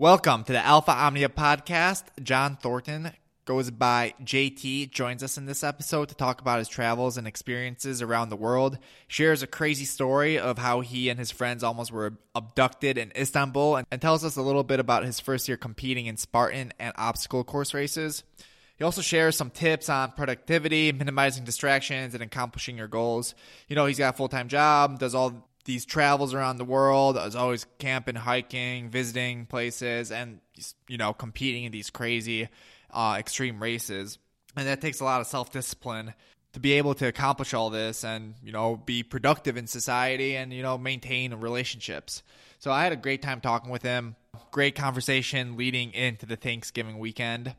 Welcome to the Alpha Omnia podcast. John Thornton goes by JT, joins us in this episode to talk about his travels and experiences around the world. Shares a crazy story of how he and his friends almost were abducted in Istanbul and, and tells us a little bit about his first year competing in Spartan and obstacle course races. He also shares some tips on productivity, minimizing distractions, and accomplishing your goals. You know, he's got a full time job, does all these travels around the world, I was always camping, hiking, visiting places, and you know, competing in these crazy uh, extreme races. And that takes a lot of self discipline to be able to accomplish all this and you know be productive in society and you know maintain relationships. So I had a great time talking with him. Great conversation leading into the Thanksgiving weekend.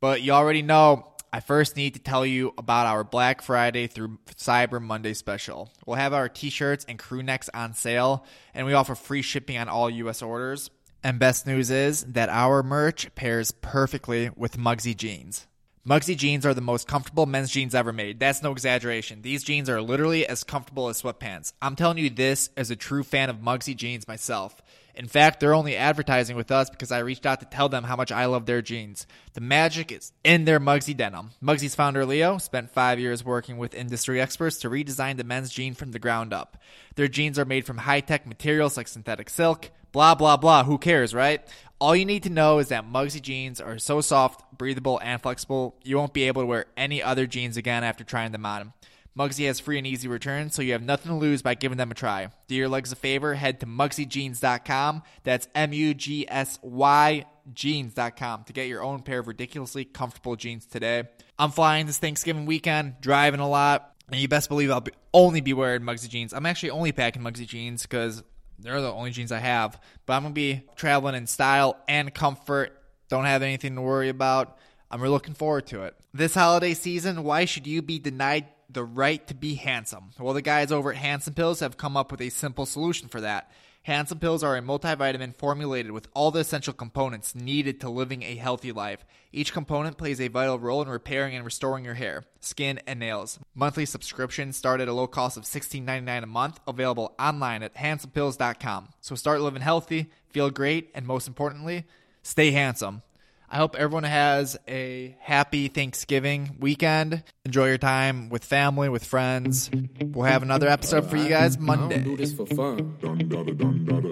But you already know I first need to tell you about our Black Friday through Cyber Monday special. We'll have our t shirts and crew necks on sale, and we offer free shipping on all U.S. orders. And best news is that our merch pairs perfectly with Mugsy jeans. Mugsy jeans are the most comfortable men's jeans ever made. That's no exaggeration. These jeans are literally as comfortable as sweatpants. I'm telling you this as a true fan of Mugsy jeans myself. In fact, they're only advertising with us because I reached out to tell them how much I love their jeans. The magic is in their Mugsy denim. Mugsy's founder Leo spent five years working with industry experts to redesign the men's jean from the ground up. Their jeans are made from high tech materials like synthetic silk, blah, blah, blah. Who cares, right? All you need to know is that Mugsy jeans are so soft, breathable, and flexible, you won't be able to wear any other jeans again after trying them on. Mugsy has free and easy returns, so you have nothing to lose by giving them a try. Do your legs a favor, head to mugsyjeans.com. That's M U G S Y jeans.com to get your own pair of ridiculously comfortable jeans today. I'm flying this Thanksgiving weekend, driving a lot, and you best believe I'll be, only be wearing Mugsy jeans. I'm actually only packing Mugsy jeans because they're the only jeans I have. But I'm going to be traveling in style and comfort. Don't have anything to worry about. I'm really looking forward to it. This holiday season, why should you be denied the right to be handsome. Well, the guys over at Handsome Pills have come up with a simple solution for that. Handsome Pills are a multivitamin formulated with all the essential components needed to living a healthy life. Each component plays a vital role in repairing and restoring your hair, skin, and nails. Monthly subscriptions start at a low cost of $16.99 a month, available online at handsomepills.com. So start living healthy, feel great, and most importantly, stay handsome. I hope everyone has a happy Thanksgiving weekend. Enjoy your time with family, with friends. We'll have another episode for you guys Monday. do this for fun.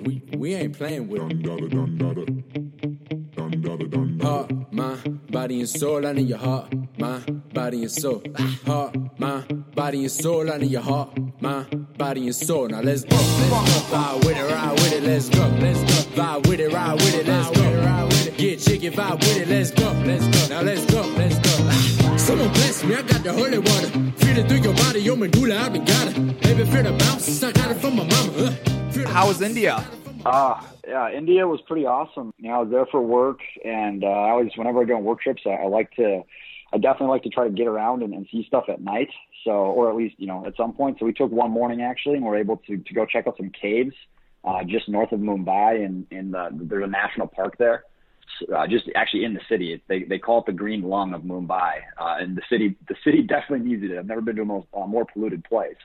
We, we ain't playing with Heart, mind, body, and soul. I need your heart, mind, body, and soul. Heart, mind, body, and soul. I need your heart, mind, body, and soul. Now let's go. Vibe with it, ride with it. Let's go. Let's go. Vibe with it, ride with it. Let's go. Get chicken, vibe with it. Let's go. Let's go. Now let's go. Let's go. Someone bless me. I got the holy water. Feel it through your body. Yo, medulla, I've been got it. Baby, feel the bounce. I got it from my mama. How was India? Ah, yeah, India was pretty awesome. You know, I was there for work, and uh, I always, whenever I go on work trips, I, I like to, I definitely like to try to get around and, and see stuff at night. So, or at least, you know, at some point. So we took one morning actually, and we're able to to go check out some caves uh, just north of Mumbai, and in, in the, there's a national park there. Uh, just actually in the city, they they call it the green lung of Mumbai, uh, and the city the city definitely needs it. I've never been to a more, uh, more polluted place,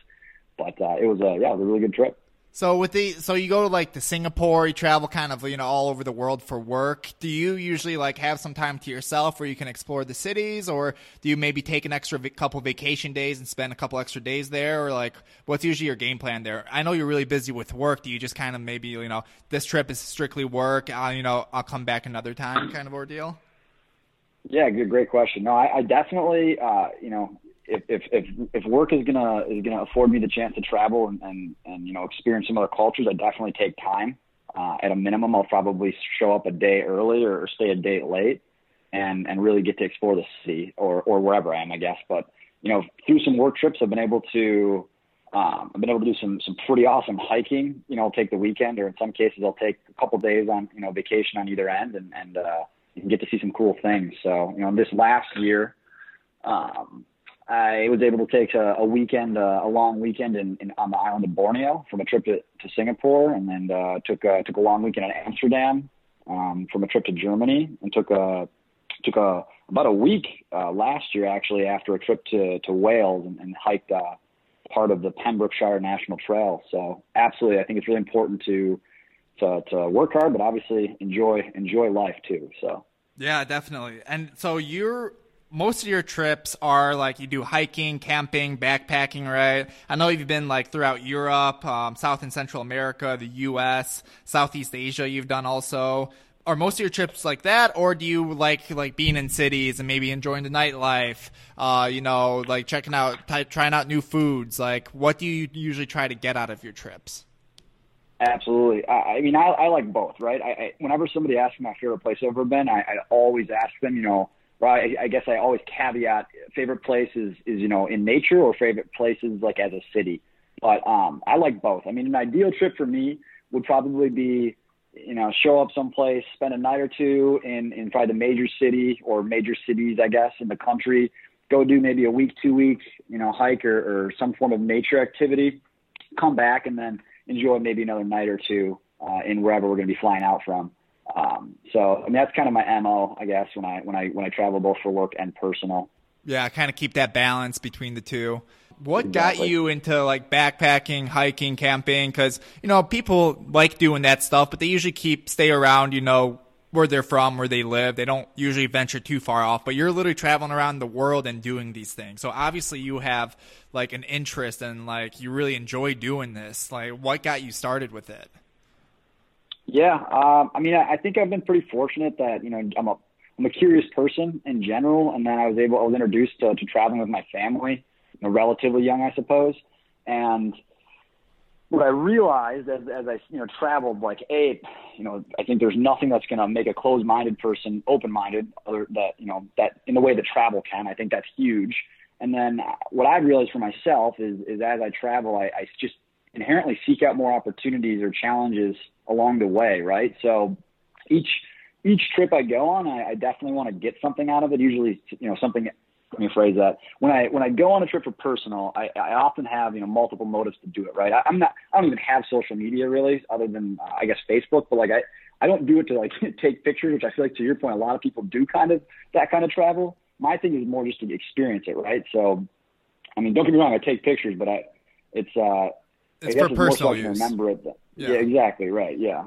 but uh, it was a yeah, it was a really good trip. So with the so you go to like to Singapore, you travel kind of you know all over the world for work. Do you usually like have some time to yourself where you can explore the cities, or do you maybe take an extra v- couple vacation days and spend a couple extra days there, or like what's usually your game plan there? I know you're really busy with work. Do you just kind of maybe you know this trip is strictly work? Uh, you know I'll come back another time kind of ordeal. Yeah, good, great question. No, I, I definitely, uh, you know, if, if if work is gonna is gonna afford me the chance to travel and and, and you know experience some other cultures, I definitely take time. Uh, at a minimum, I'll probably show up a day early or, or stay a day late, and and really get to explore the city or or wherever I am, I guess. But you know, through some work trips, I've been able to um, I've been able to do some some pretty awesome hiking. You know, I'll take the weekend, or in some cases, I'll take a couple days on you know vacation on either end, and and uh, you can get to see some cool things. So you know, this last year. Um, I was able to take a, a weekend, uh, a long weekend in, in, on the island of Borneo from a trip to, to Singapore, and then uh, took a, took a long weekend in Amsterdam um, from a trip to Germany, and took a took a about a week uh, last year actually after a trip to to Wales and, and hiked uh, part of the Pembrokeshire National Trail. So absolutely, I think it's really important to to, to work hard, but obviously enjoy enjoy life too. So yeah, definitely. And so you're most of your trips are like you do hiking, camping, backpacking, right? I know you've been like throughout Europe, um, South and Central America, the U.S., Southeast Asia. You've done also. Are most of your trips like that, or do you like like being in cities and maybe enjoying the nightlife? Uh, you know, like checking out, t- trying out new foods. Like, what do you usually try to get out of your trips? Absolutely. I, I mean, I, I like both, right? I, I, whenever somebody asks me my favorite place I've ever been, I, I always ask them, you know, right? I, I guess I always caveat favorite places is, you know, in nature or favorite places like as a city. But um, I like both. I mean, an ideal trip for me would probably be you know, show up someplace, spend a night or two in, in probably the major city or major cities, I guess, in the country, go do maybe a week, two weeks, you know, hike or, or some form of nature activity, come back and then enjoy maybe another night or two uh, in wherever we're going to be flying out from. Um, so I mean, that's kind of my MO, I guess, when I, when I, when I travel both for work and personal. Yeah. I kind of keep that balance between the two. What exactly. got you into like backpacking, hiking, camping? Because you know people like doing that stuff, but they usually keep stay around. You know where they're from, where they live. They don't usually venture too far off. But you're literally traveling around the world and doing these things. So obviously you have like an interest and like you really enjoy doing this. Like what got you started with it? Yeah, um, I mean, I, I think I've been pretty fortunate that you know I'm a I'm a curious person in general, and then I was able I was introduced to, to traveling with my family you know, relatively young, I suppose. And what I realized as, as I, you know, traveled, like, a, you know, I think there's nothing that's going to make a closed-minded person open-minded, other that, you know, that in the way that travel can. I think that's huge. And then what I've realized for myself is, is as I travel, I, I just inherently seek out more opportunities or challenges along the way, right? So each each trip I go on, I, I definitely want to get something out of it. Usually, you know, something let me phrase that. When I when I go on a trip for personal, I, I often have you know multiple motives to do it. Right. I, I'm not. I don't even have social media really, other than uh, I guess Facebook. But like I I don't do it to like take pictures, which I feel like to your point, a lot of people do kind of that kind of travel. My thing is more just to experience it. Right. So, I mean, don't get me wrong. I take pictures, but I it's uh it's for personal use. Remember it. Yeah. yeah. Exactly. Right. Yeah.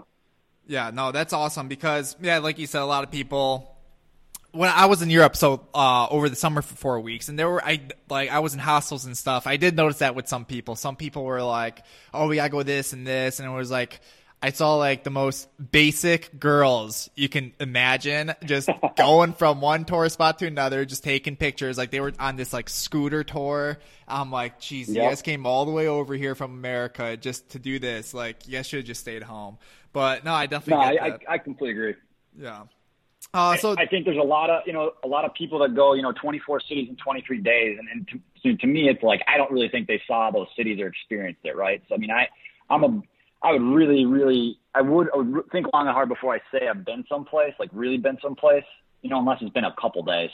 Yeah. No, that's awesome because yeah, like you said, a lot of people when I was in Europe, so uh, over the summer for four weeks, and there were I like I was in hostels and stuff. I did notice that with some people. Some people were like, "Oh, we gotta go this and this," and it was like I saw like the most basic girls you can imagine, just going from one tour spot to another, just taking pictures. Like they were on this like scooter tour. I'm like, "Geez, yep. you guys came all the way over here from America just to do this. Like, you guys should have just stayed home." But no, I definitely. No, I, I, I completely agree. Yeah. Uh, so I, I, think there's a lot of you know a lot of people that go you know 24 cities in 23 days, and, and to, to me it's like I don't really think they saw those cities or experienced it, right? So I mean I I'm a I would really really I would I would think long and hard before I say I've been someplace like really been someplace, you know, unless it's been a couple days.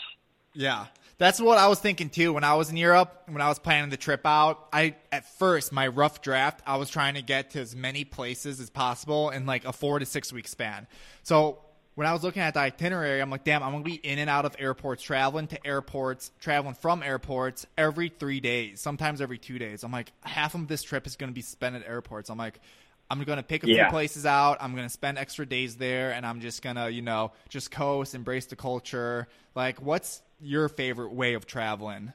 Yeah. That's what I was thinking too when I was in Europe, when I was planning the trip out. I at first my rough draft, I was trying to get to as many places as possible in like a 4 to 6 week span. So when I was looking at the itinerary, I'm like, damn, I'm gonna be in and out of airports, traveling to airports, traveling from airports every three days, sometimes every two days. I'm like, half of this trip is gonna be spent at airports. I'm like, I'm gonna pick a yeah. few places out. I'm gonna spend extra days there, and I'm just gonna, you know, just coast, embrace the culture. Like, what's your favorite way of traveling?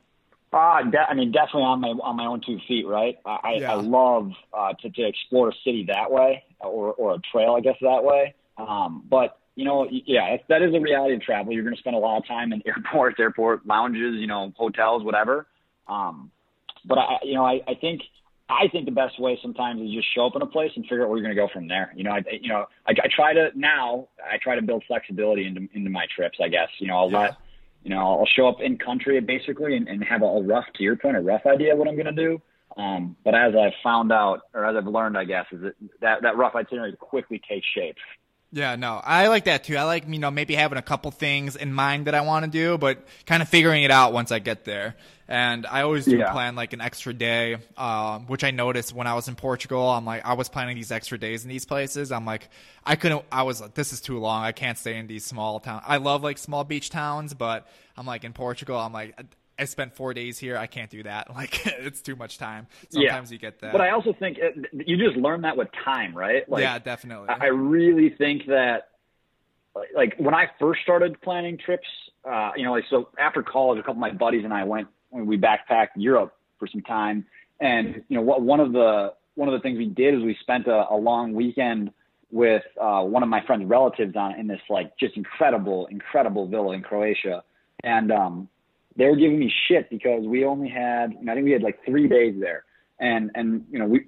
Uh, de- I mean, definitely on my on my own two feet, right? I, yeah. I love uh, to to explore a city that way, or or a trail, I guess that way. Um, but you know, yeah, that is a reality of travel. You're going to spend a lot of time in airports, airport lounges, you know, hotels, whatever. Um, but I, you know, I, I think, I think the best way sometimes is just show up in a place and figure out where you're going to go from there. You know, I, you know, I, I try to now, I try to build flexibility into, into my trips, I guess, you know, I'll yeah. let, you know, I'll show up in country basically and, and have a, a rough, to your point, a rough idea of what I'm going to do. Um, but as I've found out, or as I've learned, I guess, is that that, that rough itinerary quickly takes shape. Yeah, no, I like that too. I like, you know, maybe having a couple things in mind that I want to do, but kind of figuring it out once I get there. And I always do yeah. plan like an extra day, uh, which I noticed when I was in Portugal. I'm like, I was planning these extra days in these places. I'm like, I couldn't, I was like, this is too long. I can't stay in these small towns. I love like small beach towns, but I'm like in Portugal, I'm like, I spent four days here. I can't do that. Like it's too much time. Sometimes yeah. you get that. But I also think it, you just learn that with time, right? Like, yeah, definitely. I, I really think that like when I first started planning trips, uh, you know, like so after college, a couple of my buddies and I went we backpacked Europe for some time, and you know, what one of the one of the things we did is we spent a, a long weekend with uh, one of my friend's relatives on in this like just incredible, incredible villa in Croatia, and um, they were giving me shit because we only had, I think we had like three days there, and and you know we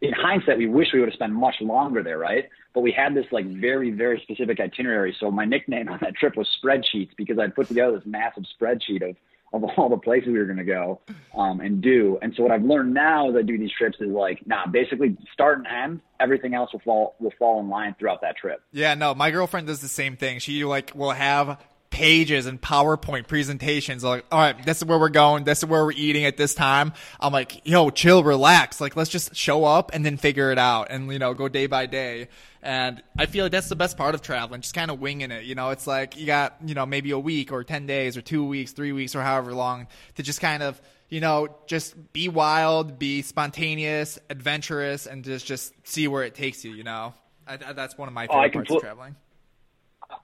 in hindsight we wish we would have spent much longer there, right? But we had this like very very specific itinerary. So my nickname on that trip was spreadsheets because I put together this massive spreadsheet of of all the places we were going to go um, and do. And so what I've learned now as I do these trips is like, nah, basically start and end, everything else will fall will fall in line throughout that trip. Yeah, no, my girlfriend does the same thing. She like will have pages and PowerPoint presentations. Like, all right, this is where we're going. This is where we're eating at this time. I'm like, yo, chill, relax. Like, let's just show up and then figure it out and, you know, go day by day. And I feel like that's the best part of traveling, just kind of winging it. You know, it's like you got, you know, maybe a week or 10 days or two weeks, three weeks or however long to just kind of, you know, just be wild, be spontaneous, adventurous, and just, just see where it takes you, you know? I, that's one of my oh, favorite oh, parts of traveling.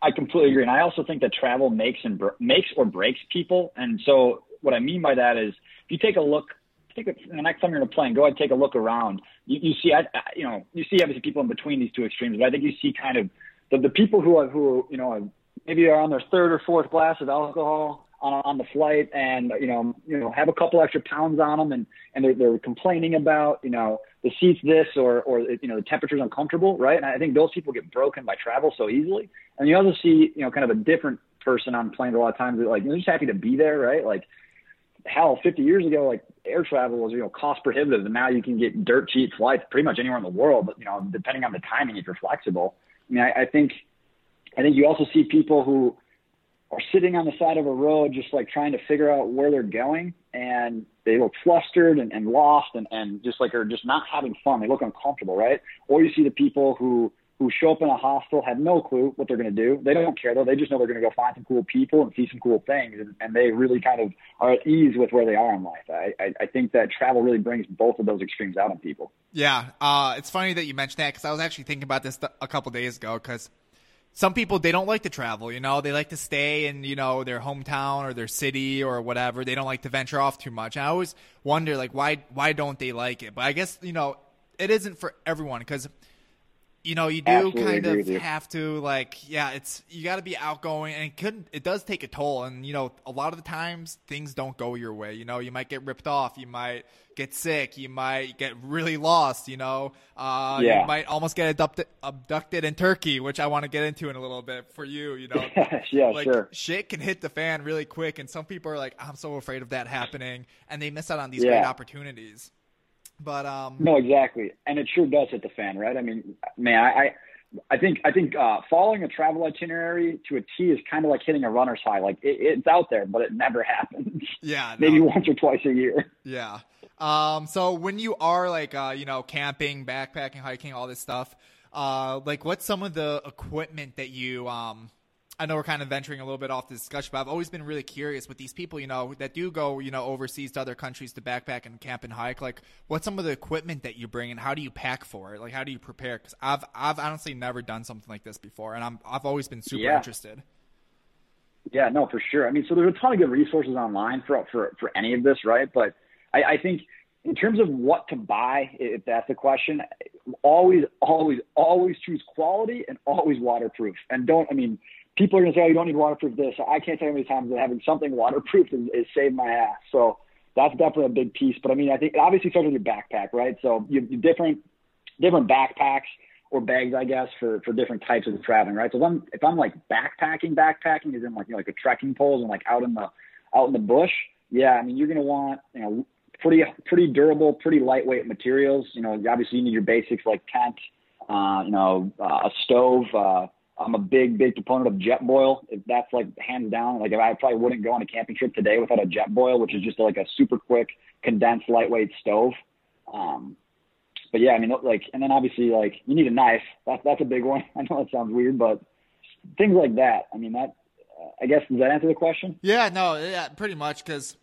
I completely agree, and I also think that travel makes and makes or breaks people. And so, what I mean by that is, if you take a look, take a, the next time you're in a plane, go ahead and take a look around. You, you see, I, you know, you see obviously people in between these two extremes, but I think you see kind of the, the people who are who you know maybe are on their third or fourth glass of alcohol on, on the flight and you know you know have a couple extra pounds on them and and they're, they're complaining about you know the seats this or or you know the temperature's uncomfortable right? And I think those people get broken by travel so easily. And you also see you know kind of a different person on planes a lot of times like they're just happy to be there right? Like hell 50 years ago like air travel was you know cost prohibitive. And now you can get dirt cheap flights pretty much anywhere in the world but you know depending on the timing if you're flexible. I mean I, I think I think you also see people who are sitting on the side of a road just like trying to figure out where they're going and they look flustered and, and lost and, and just like are just not having fun. They look uncomfortable, right? Or you see the people who who show up in a hostel have no clue what they're going to do. They don't care though. They just know they're going to go find some cool people and see some cool things, and, and they really kind of are at ease with where they are in life. I, I, I think that travel really brings both of those extremes out in people. Yeah, uh, it's funny that you mentioned that because I was actually thinking about this a couple days ago because some people they don't like to travel you know? They like to stay in you know their hometown or their city or whatever. They don't like to venture off too much. And i always wonder like why why don't they like it? But i guess you know it isn't for everyone because you know, you do Absolutely kind of have to like, yeah, it's you got to be outgoing, and it could it does take a toll, and you know, a lot of the times things don't go your way. You know, you might get ripped off, you might get sick, you might get really lost. You know, uh, yeah. you might almost get abducted, abducted in Turkey, which I want to get into in a little bit for you. You know, yeah, like, sure. Shit can hit the fan really quick, and some people are like, I'm so afraid of that happening, and they miss out on these yeah. great opportunities. But um, no, exactly, and it sure does hit the fan, right? I mean, man, I, I think I think uh, following a travel itinerary to a T is kind of like hitting a runner's high. Like it, it's out there, but it never happens. Yeah, maybe once or twice a year. Yeah. Um. So when you are like, uh, you know, camping, backpacking, hiking, all this stuff, uh, like what's some of the equipment that you um I know we're kind of venturing a little bit off the discussion, but I've always been really curious with these people, you know, that do go, you know, overseas to other countries to backpack and camp and hike. Like, what's some of the equipment that you bring, and how do you pack for it? Like, how do you prepare? Because I've I've honestly never done something like this before, and I'm I've always been super yeah. interested. Yeah, no, for sure. I mean, so there's a ton of good resources online for for for any of this, right? But I, I think in terms of what to buy, if that's the question, always, always, always choose quality and always waterproof. And don't, I mean, people are going to say, oh, you don't need waterproof this. I can't tell you how many times that having something waterproof is, is saved my ass. So that's definitely a big piece. But I mean, I think it obviously starts with your backpack, right? So you have different, different backpacks or bags, I guess, for, for different types of traveling, right? So if I'm, if I'm like backpacking, backpacking is in like, you know, like a trekking poles and like out in the, out in the bush. Yeah. I mean, you're going to want, you know, pretty, pretty durable, pretty lightweight materials. You know, obviously you need your basics like tent, uh, you know, uh, a stove, uh, I'm a big, big proponent of Jetboil. If that's like hands down, like I probably wouldn't go on a camping trip today without a Jetboil, which is just like a super quick, condensed, lightweight stove. Um, but yeah, I mean, like, and then obviously, like, you need a knife. That's that's a big one. I know that sounds weird, but things like that. I mean, that. I guess does that answer the question? Yeah, no, yeah, pretty much because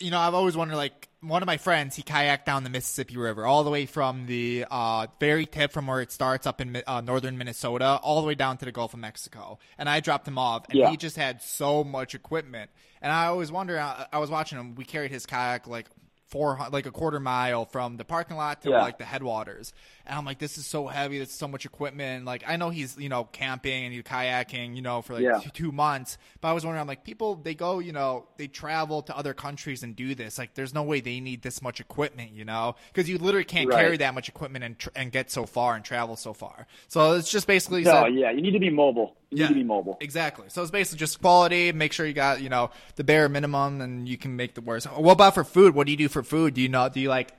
you know, I've always wondered, like, one of my friends, he kayaked down the Mississippi River all the way from the uh, very tip from where it starts up in uh, northern Minnesota all the way down to the Gulf of Mexico. And I dropped him off, and Yeah. he just had so much equipment. And I always wonder, I, I was watching him, we carried his kayak like four, like a quarter mile from the parking lot to Yeah. like the headwaters. And I'm like, this is so heavy. There's so much equipment. Like, I know he's, you know, camping and he's kayaking, you know, for like Yeah. two, two months. But I was wondering, I'm like, people, they go, you know, they travel to other countries and do this. Like, there's no way they need this much equipment, you know, because you literally can't Right. carry that much equipment and, tr- and get so far and travel so far. So it's just basically No, said- yeah, you need to be mobile. You need to be mobile. Exactly. So it's basically just quality. Make sure you got you know the bare minimum, and you can make the worst. What about for food? What do you do for food? Do you know? Do you like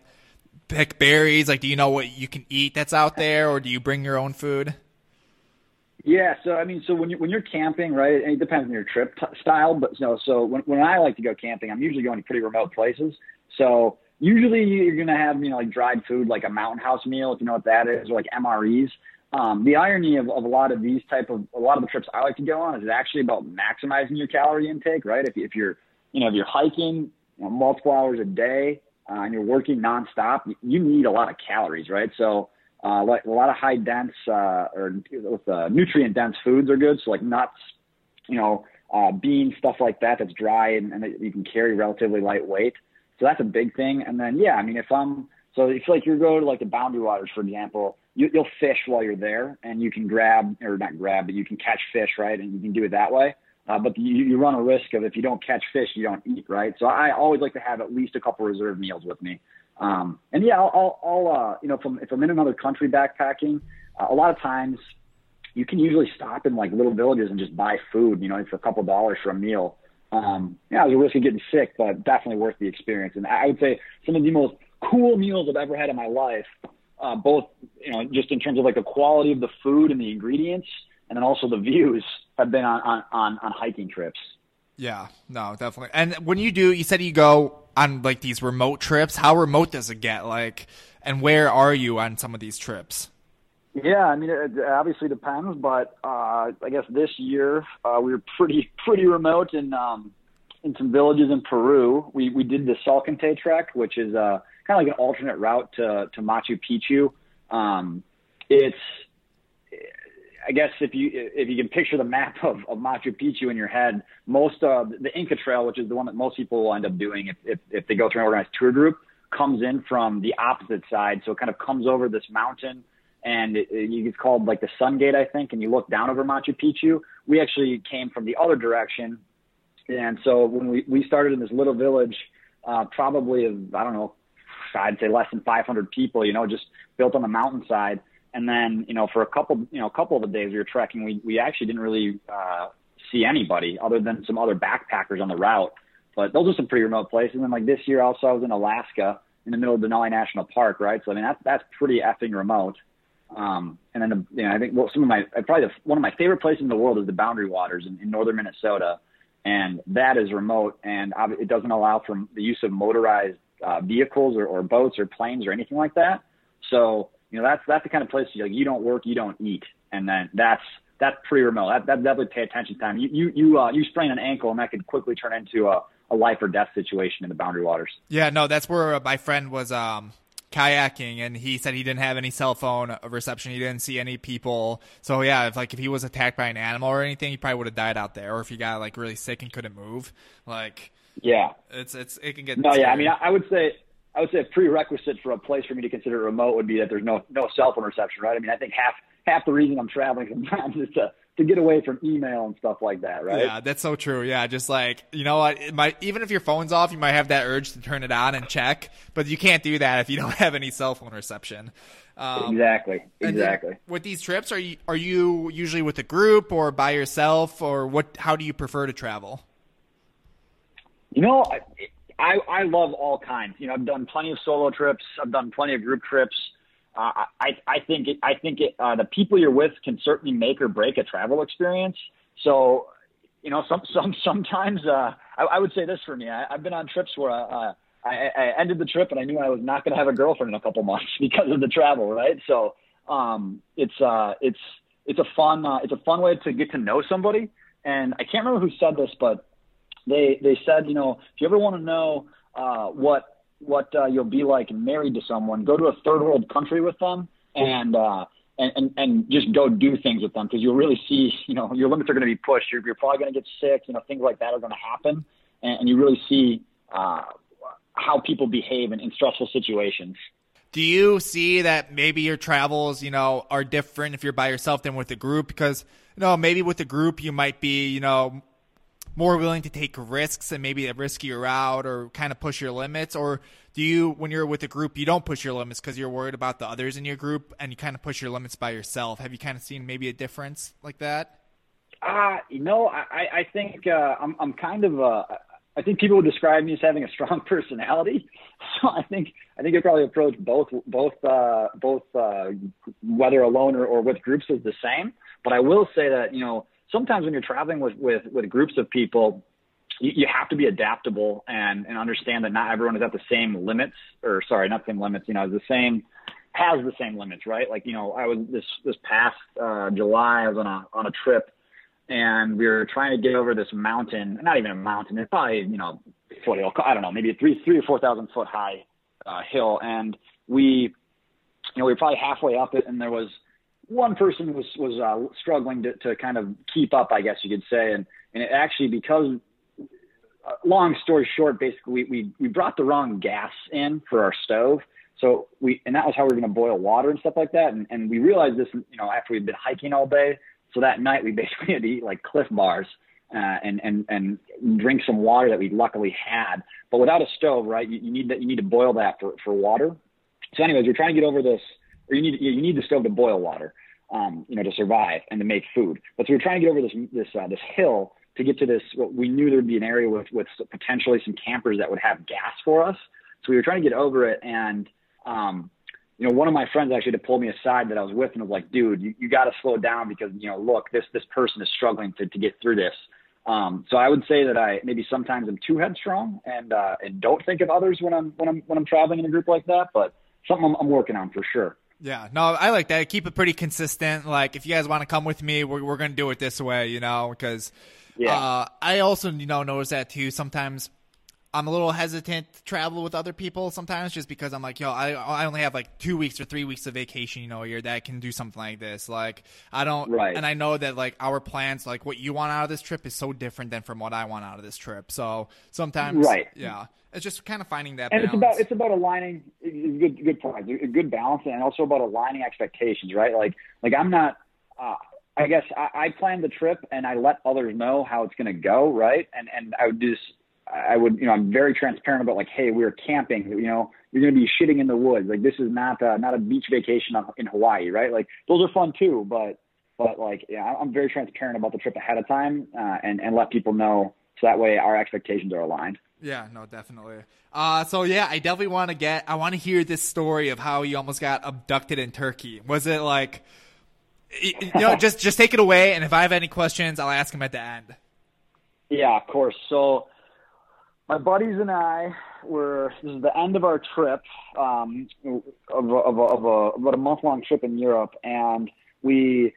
pick berries? Like, do you know what you can eat that's out there, or do you bring your own food? Yeah, so I mean, so when you when you're camping, right? And it depends on your trip t- style, but you know, so when when I like to go camping, I'm usually going to pretty remote places. So usually you're gonna have you know like dried food, like a mountain house meal, if you know what that is, or like MREs. Um, the irony of, of a lot of these type of a lot of the trips I like to go on is actually about maximizing your calorie intake, right? If, if you're you know if you're hiking you know, multiple hours a day uh, and you're working nonstop, you- need a lot of calories, right? So uh, like a lot of high dense uh, or with uh, nutrient dense foods are good. So like nuts, you know, uh, beans, stuff like that that's dry and, and that you can carry relatively lightweight. So that's a big thing. And then yeah, I mean if I'm so if like you go to like the Boundary Waters for example, you, you'll fish while you're there and you can grab or not grab, but you can catch fish, right? And you can do it that way. Uh, but you, you run a risk of if you don't catch fish, you don't eat, right? So I always like to have at least a couple reserve meals with me. Um, and yeah, I'll, I'll, I'll uh, you know, from, if I'm in another country backpacking, uh, a lot of times you can usually stop in like little villages and just buy food, you know, for a couple dollars for a meal. Um, yeah, was a risk of getting sick, but definitely worth the experience. And I would say some of the most cool meals I've ever had in my life, uh, both, you know, just in terms of like the quality of the food and the ingredients, and then also the views have been on, on, on, on hiking trips. Yeah, no, definitely. And when you do, you said you go on like these remote trips. How remote does it get? Like, and where are you on some of these trips? Yeah, I mean, it, obviously depends, but uh, I guess this year uh, we were pretty pretty remote in um, in some villages in Peru. We we did the Salkantay trek, which is uh, kind of like an alternate route to to Machu Picchu. Um, it's I guess if you if you can picture the map of, of Machu Picchu in your head, most of the Inca Trail, which is the one that most people will end up doing if, if, if they go through an organized tour group, comes in from the opposite side. So it kind of comes over this mountain, and it, it, it's called like the Sun Gate, I think. And you look down over Machu Picchu. We actually came from the other direction, and so when we we started in this little village, uh, probably of I don't know, I'd say less than 500 people, you know, just built on the mountainside. And then, you know, for a couple, you know, a couple of the days we were trekking, we, we actually didn't really uh, see anybody other than some other backpackers on the route. But those are some pretty remote places. And then like this year also I was in Alaska in the middle of Denali National Park, right? So I mean that's that's pretty effing remote. Um, and then the, you know I think well, some of my probably the, one of my favorite places in the world is the Boundary Waters in, in northern Minnesota, and that is remote and it doesn't allow for the use of motorized uh, vehicles or, or boats or planes or anything like that. So you know that's that's the kind of place you like you don't work, you don't eat, and then that's that's pretty remote. That that definitely pay attention time. You you you uh, you sprain an ankle and that could quickly turn into a, a life or death situation in the Boundary Waters. Yeah, no, that's where uh, my friend was um, kayaking, and he said he didn't have any cell phone reception. He didn't see any people. So yeah, if like if he was attacked by an animal or anything, he probably would have died out there. Or if he got like really sick and couldn't move, like Yeah. it's it's it can get. No, yeah. I mean, I, I would say I would say a prerequisite for a place for me to consider remote would be that there's no no cell phone reception, right? I mean, I think half half the reason I'm traveling sometimes is to to get away from email and stuff like that, right? Yeah, that's so true. Yeah, just like you know what, it might even if your phone's off, you might have that urge to turn it on and check, but you can't do that if you don't have any cell phone reception. Um, Exactly. Exactly. With these trips, are you are you usually with a group or by yourself, or what? How do you prefer to travel? You know, I, I love all kinds. You know, I've done plenty of solo trips. I've done plenty of group trips. Uh, I I think it, I think it, uh, the people you're with can certainly make or break a travel experience. So, you know, some some sometimes uh, I, I would say this for me. I, I've been on trips where uh, I, I ended the trip and I knew I was not going to have a girlfriend in a couple months because of the travel. Right. So, um, it's uh, it's it's a fun uh, it's a fun way to get to know somebody. And I can't remember who said this, but they they said, you know, if you ever want to know uh, what what uh, you'll be like married to someone. Go to a third world country with them, and uh, and, and and just go do things with them because you'll really see, you know, your limits are going to be pushed. You're, you're probably going to get sick. You know, things like that are going to happen, and, and you really see uh, how people behave in, in stressful situations. Do you see that maybe your travels, you know, are different if you're by yourself than with a group? Because, you know, maybe with a group you might be, you know, more willing to take risks and maybe a riskier route or kind of push your limits? Or do you, when you're with a group, you don't push your limits because you're worried about the others in your group and you kind of push your limits by yourself? Have you kind of seen maybe a difference like that? Uh, you know, I, I think uh, I'm, I'm kind of uh, I think people would describe me as having a strong personality. So I think I think I probably approach both both uh, both uh, whether alone or, or with groups is the same. But I will say that you know sometimes when you're traveling with with, with groups of people, you, you have to be adaptable and and understand that not everyone is at the same limits or sorry not same limits you know the same has the same limits right like you know I was this this past uh, July I was on a on a trip and we were trying to get over this mountain, not even a mountain, it's probably, you know, foothill, I don't know, maybe three, three or 4,000 foot high uh, hill. And we, you know, we were probably halfway up it and there was one person was, was uh, struggling to, to kind of keep up, I guess you could say. And, and it actually, because uh, long story short, basically we, we, we brought the wrong gas in for our stove. So we, and that was how we were going to boil water and stuff like that. And, and we realized this, you know, after we'd been hiking all day, so that night we basically had to eat like Clif Bars uh, and and and drink some water that we luckily had. But without a stove, right? You, you need that. You need to boil that for for water. So, anyways, you're trying to get over this, you need you need the stove to boil water, um, you know, to survive and to make food. But so we're trying to get over this this uh, this hill to get to this. What we knew there'd be an area with with potentially some campers that would have gas for us. So we were trying to get over it, and um, you know, one of my friends actually had to pull me aside that I was with and was like, dude, you, you got to slow down because, you know, look, this, this person is struggling to, to get through this. Um, so I would say that I maybe sometimes I'm too headstrong and, uh, and don't think of others when I'm, when I'm, when I'm traveling in a group like that, but something I'm, I'm working on for sure. Yeah, no, I like that. Keep it pretty consistent. Like, if you guys want to come with me, we're, we're going to do it this way, you know, because yeah. uh, I also, you know, notice that too. Sometimes I'm a little hesitant to travel with other people sometimes just because I'm like, yo, I, I only have like two weeks or three weeks of vacation, you know, a year that I can do something like this. Like, I don't, right. and I know that like our plans, like what you want out of this trip is so different than from what I want out of this trip. So sometimes, right. yeah, it's just kind of finding that. And balance. it's about, it's about aligning, good, good point, a good balance and also about aligning expectations, right? Like, like I'm not, uh, I guess I, I plan the trip and I let others know how it's going to go, right? And and I would just I would, you know, I'm very transparent about like, hey, we're camping. You know, you're going to be shitting in the woods. Like this is not a, not a beach vacation in Hawaii, right? Like those are fun too, but but like, yeah, I'm very transparent about the trip ahead of time uh, and and let people know so that way our expectations are aligned. Yeah, no, definitely. Uh, so yeah, I definitely want to get. I want to hear this story of how you almost got abducted in Turkey. Was it like, you know, just just take it away, and if I have any questions, I'll ask him at the end. Yeah, of course. So my buddies and I were this is the end of our trip um, of, of, a, of a, about a month long trip in Europe, and we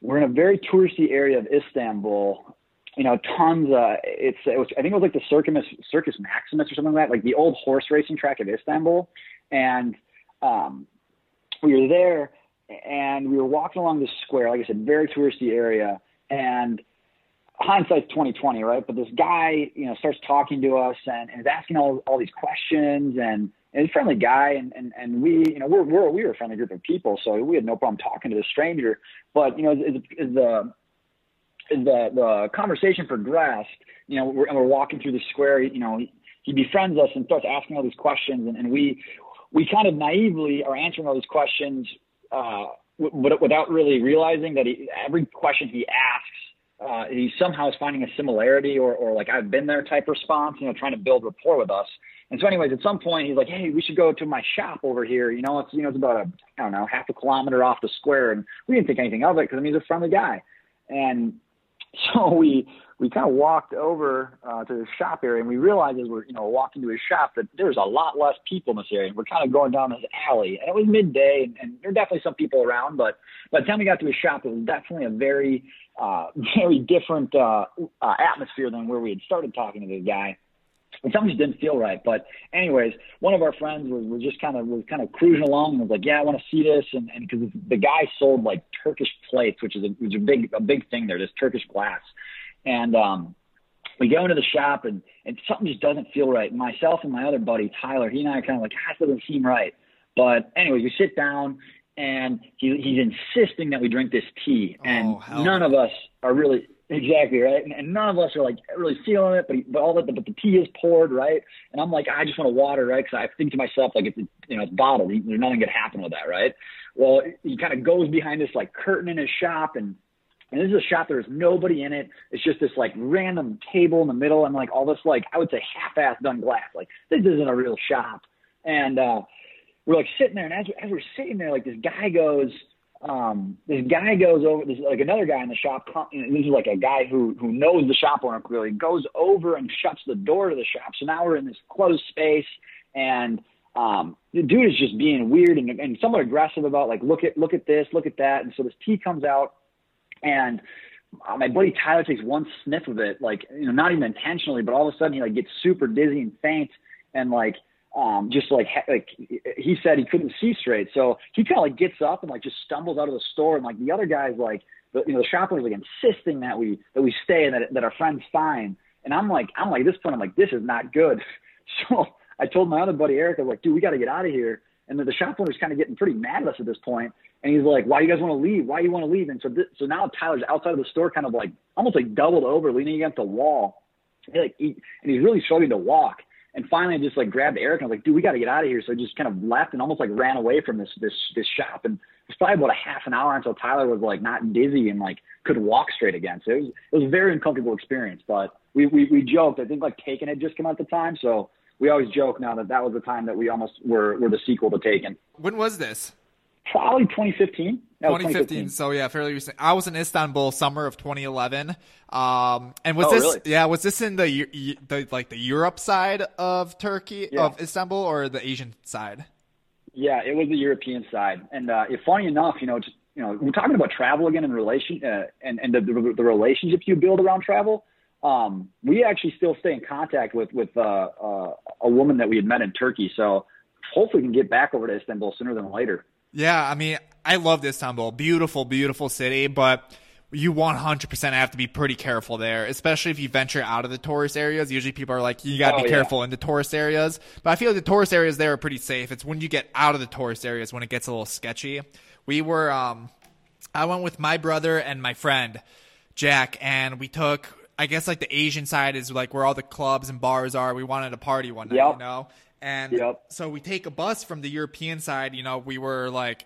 were in a very touristy area of Istanbul. You know, tons. Uh, it's it was I think it was like the Circus Circus Maximus or something like that, like the old horse racing track of Istanbul, and um, we were there, and we were walking along this square, like I said, very touristy area, and hindsight's 2020, right? But this guy, you know, starts talking to us and, and is asking all, all these questions and, and he's a friendly guy and, and, and we, you know, we're, we're, we were a friendly group of people. So we had no problem talking to this stranger, but you know, as, as the, as the, the conversation progressed, you know, we're, and we're walking through the square, you know, he, he befriends us and starts asking all these questions and, and we, we kind of naively are answering all these questions, uh, w- without really realizing that he, every question he asks uh, he somehow is finding a similarity or, or like I've been there type response, you know, trying to build rapport with us. And so, anyways, at some point, he's like, "Hey, we should go to my shop over here. You know, it's you know, it's about a I don't know half a kilometer off the square." And we didn't think anything of it because I mean, he's a friendly guy. And so we we kind of walked over uh, to the shop area, and we realized as we're you know walking to his shop that there's a lot less people in this area. We're kind of going down this alley, and it was midday, and, and there were definitely some people around. But by the time we got to his shop, it was definitely a very uh, very different uh, uh, atmosphere than where we had started talking to this guy. And something just didn't feel right. But anyways, one of our friends was, was just kind of was kind of cruising along and was like, "Yeah, I want to see this," and and because the guy sold like Turkish plates, which is a, which is a big a big thing there, this Turkish glass, and um, we go into the shop and and something just doesn't feel right. Myself and my other buddy Tyler, he and I are kind of like, "Ah, "That doesn't seem right." But anyways, we sit down and he, he's insisting that we drink this tea, and Oh, none of us are really exactly right, and, and none of us are like really feeling it. But but all the but the tea is poured right, and I'm like, I just want to water right because I think to myself like it's you know it's bottled, there's nothing gonna happen with that, right? Well, he kind of goes behind this like curtain in his shop and. And this is a shop. There's nobody in it. It's just this like random table in the middle and like all this like I would say half-ass done glass. Like this isn't a real shop. And uh, we're like sitting there, and as, as we're sitting there, like this guy goes, um, this guy goes over, there's like another guy in the shop, this is like a guy who who knows the shop owner clearly, goes over and shuts the door to the shop. So now we're in this closed space, and um, the dude is just being weird and, and somewhat aggressive about like, look at look at this, look at that, and so this tea comes out, and uh, my buddy Tyler takes one sniff of it, like you know, not even intentionally, but all of a sudden he like gets super dizzy and faint, and like um, just like like he said he couldn't see straight, so he kind of like gets up and like just stumbles out of the store, and like the other guys like the you know the shop owner's like insisting that we that we stay and that that our friend's fine, and I'm like I'm like at this point I'm like this is not good, so I told my other buddy Eric I was like dude we got to get out of here, and then the shop owner's kind of getting pretty mad at us at this point, and he's like why do you guys want to leave? Why do you want to leave, and so th- so now Tyler's outside of the store kind of like almost like doubled over leaning against the wall, he, like he, and he's really struggling to walk. And finally, I just like grabbed Eric and I was like, "Dude, we got to get out of here." So I just kind of left and almost like ran away from this this this shop. And it was probably about a half an hour until Tyler was like not dizzy and like could walk straight again. So it was it was a very uncomfortable experience. But we we, we joked. I think like Taken had just come out at the time, so we always joke now that that was the time that we almost were were the sequel to Taken. When was this? Probably 2015. That was 2015. So yeah, fairly recent. I was in Istanbul summer of 2011. Um, and was Oh, this really? yeah was this in the the like the Europe side of Turkey Yeah. of Istanbul or the Asian side? Yeah, it was the European side, and uh, if funny enough, you know, just you know, we're talking about travel again and relation uh, and and the, the the relationships you build around travel. Um, we actually still stay in contact with with uh, uh, a woman that we had met in Turkey, so hopefully we can get back over to Istanbul sooner than later. Yeah, I mean, I loved Istanbul. Beautiful, beautiful city, but you 100% have to be pretty careful there, especially if you venture out of the tourist areas. Usually people are like, you got to Oh, be yeah. careful in the tourist areas. But I feel like the tourist areas there are pretty safe. It's when you get out of the tourist areas when it gets a little sketchy. We were, um, I went with my brother and my friend, Jack, and we took, I guess like the Asian side is like where all the clubs and bars are. We wanted to party one night, Yep. you know? And Yep. so we take a bus from the European side. You know, we were like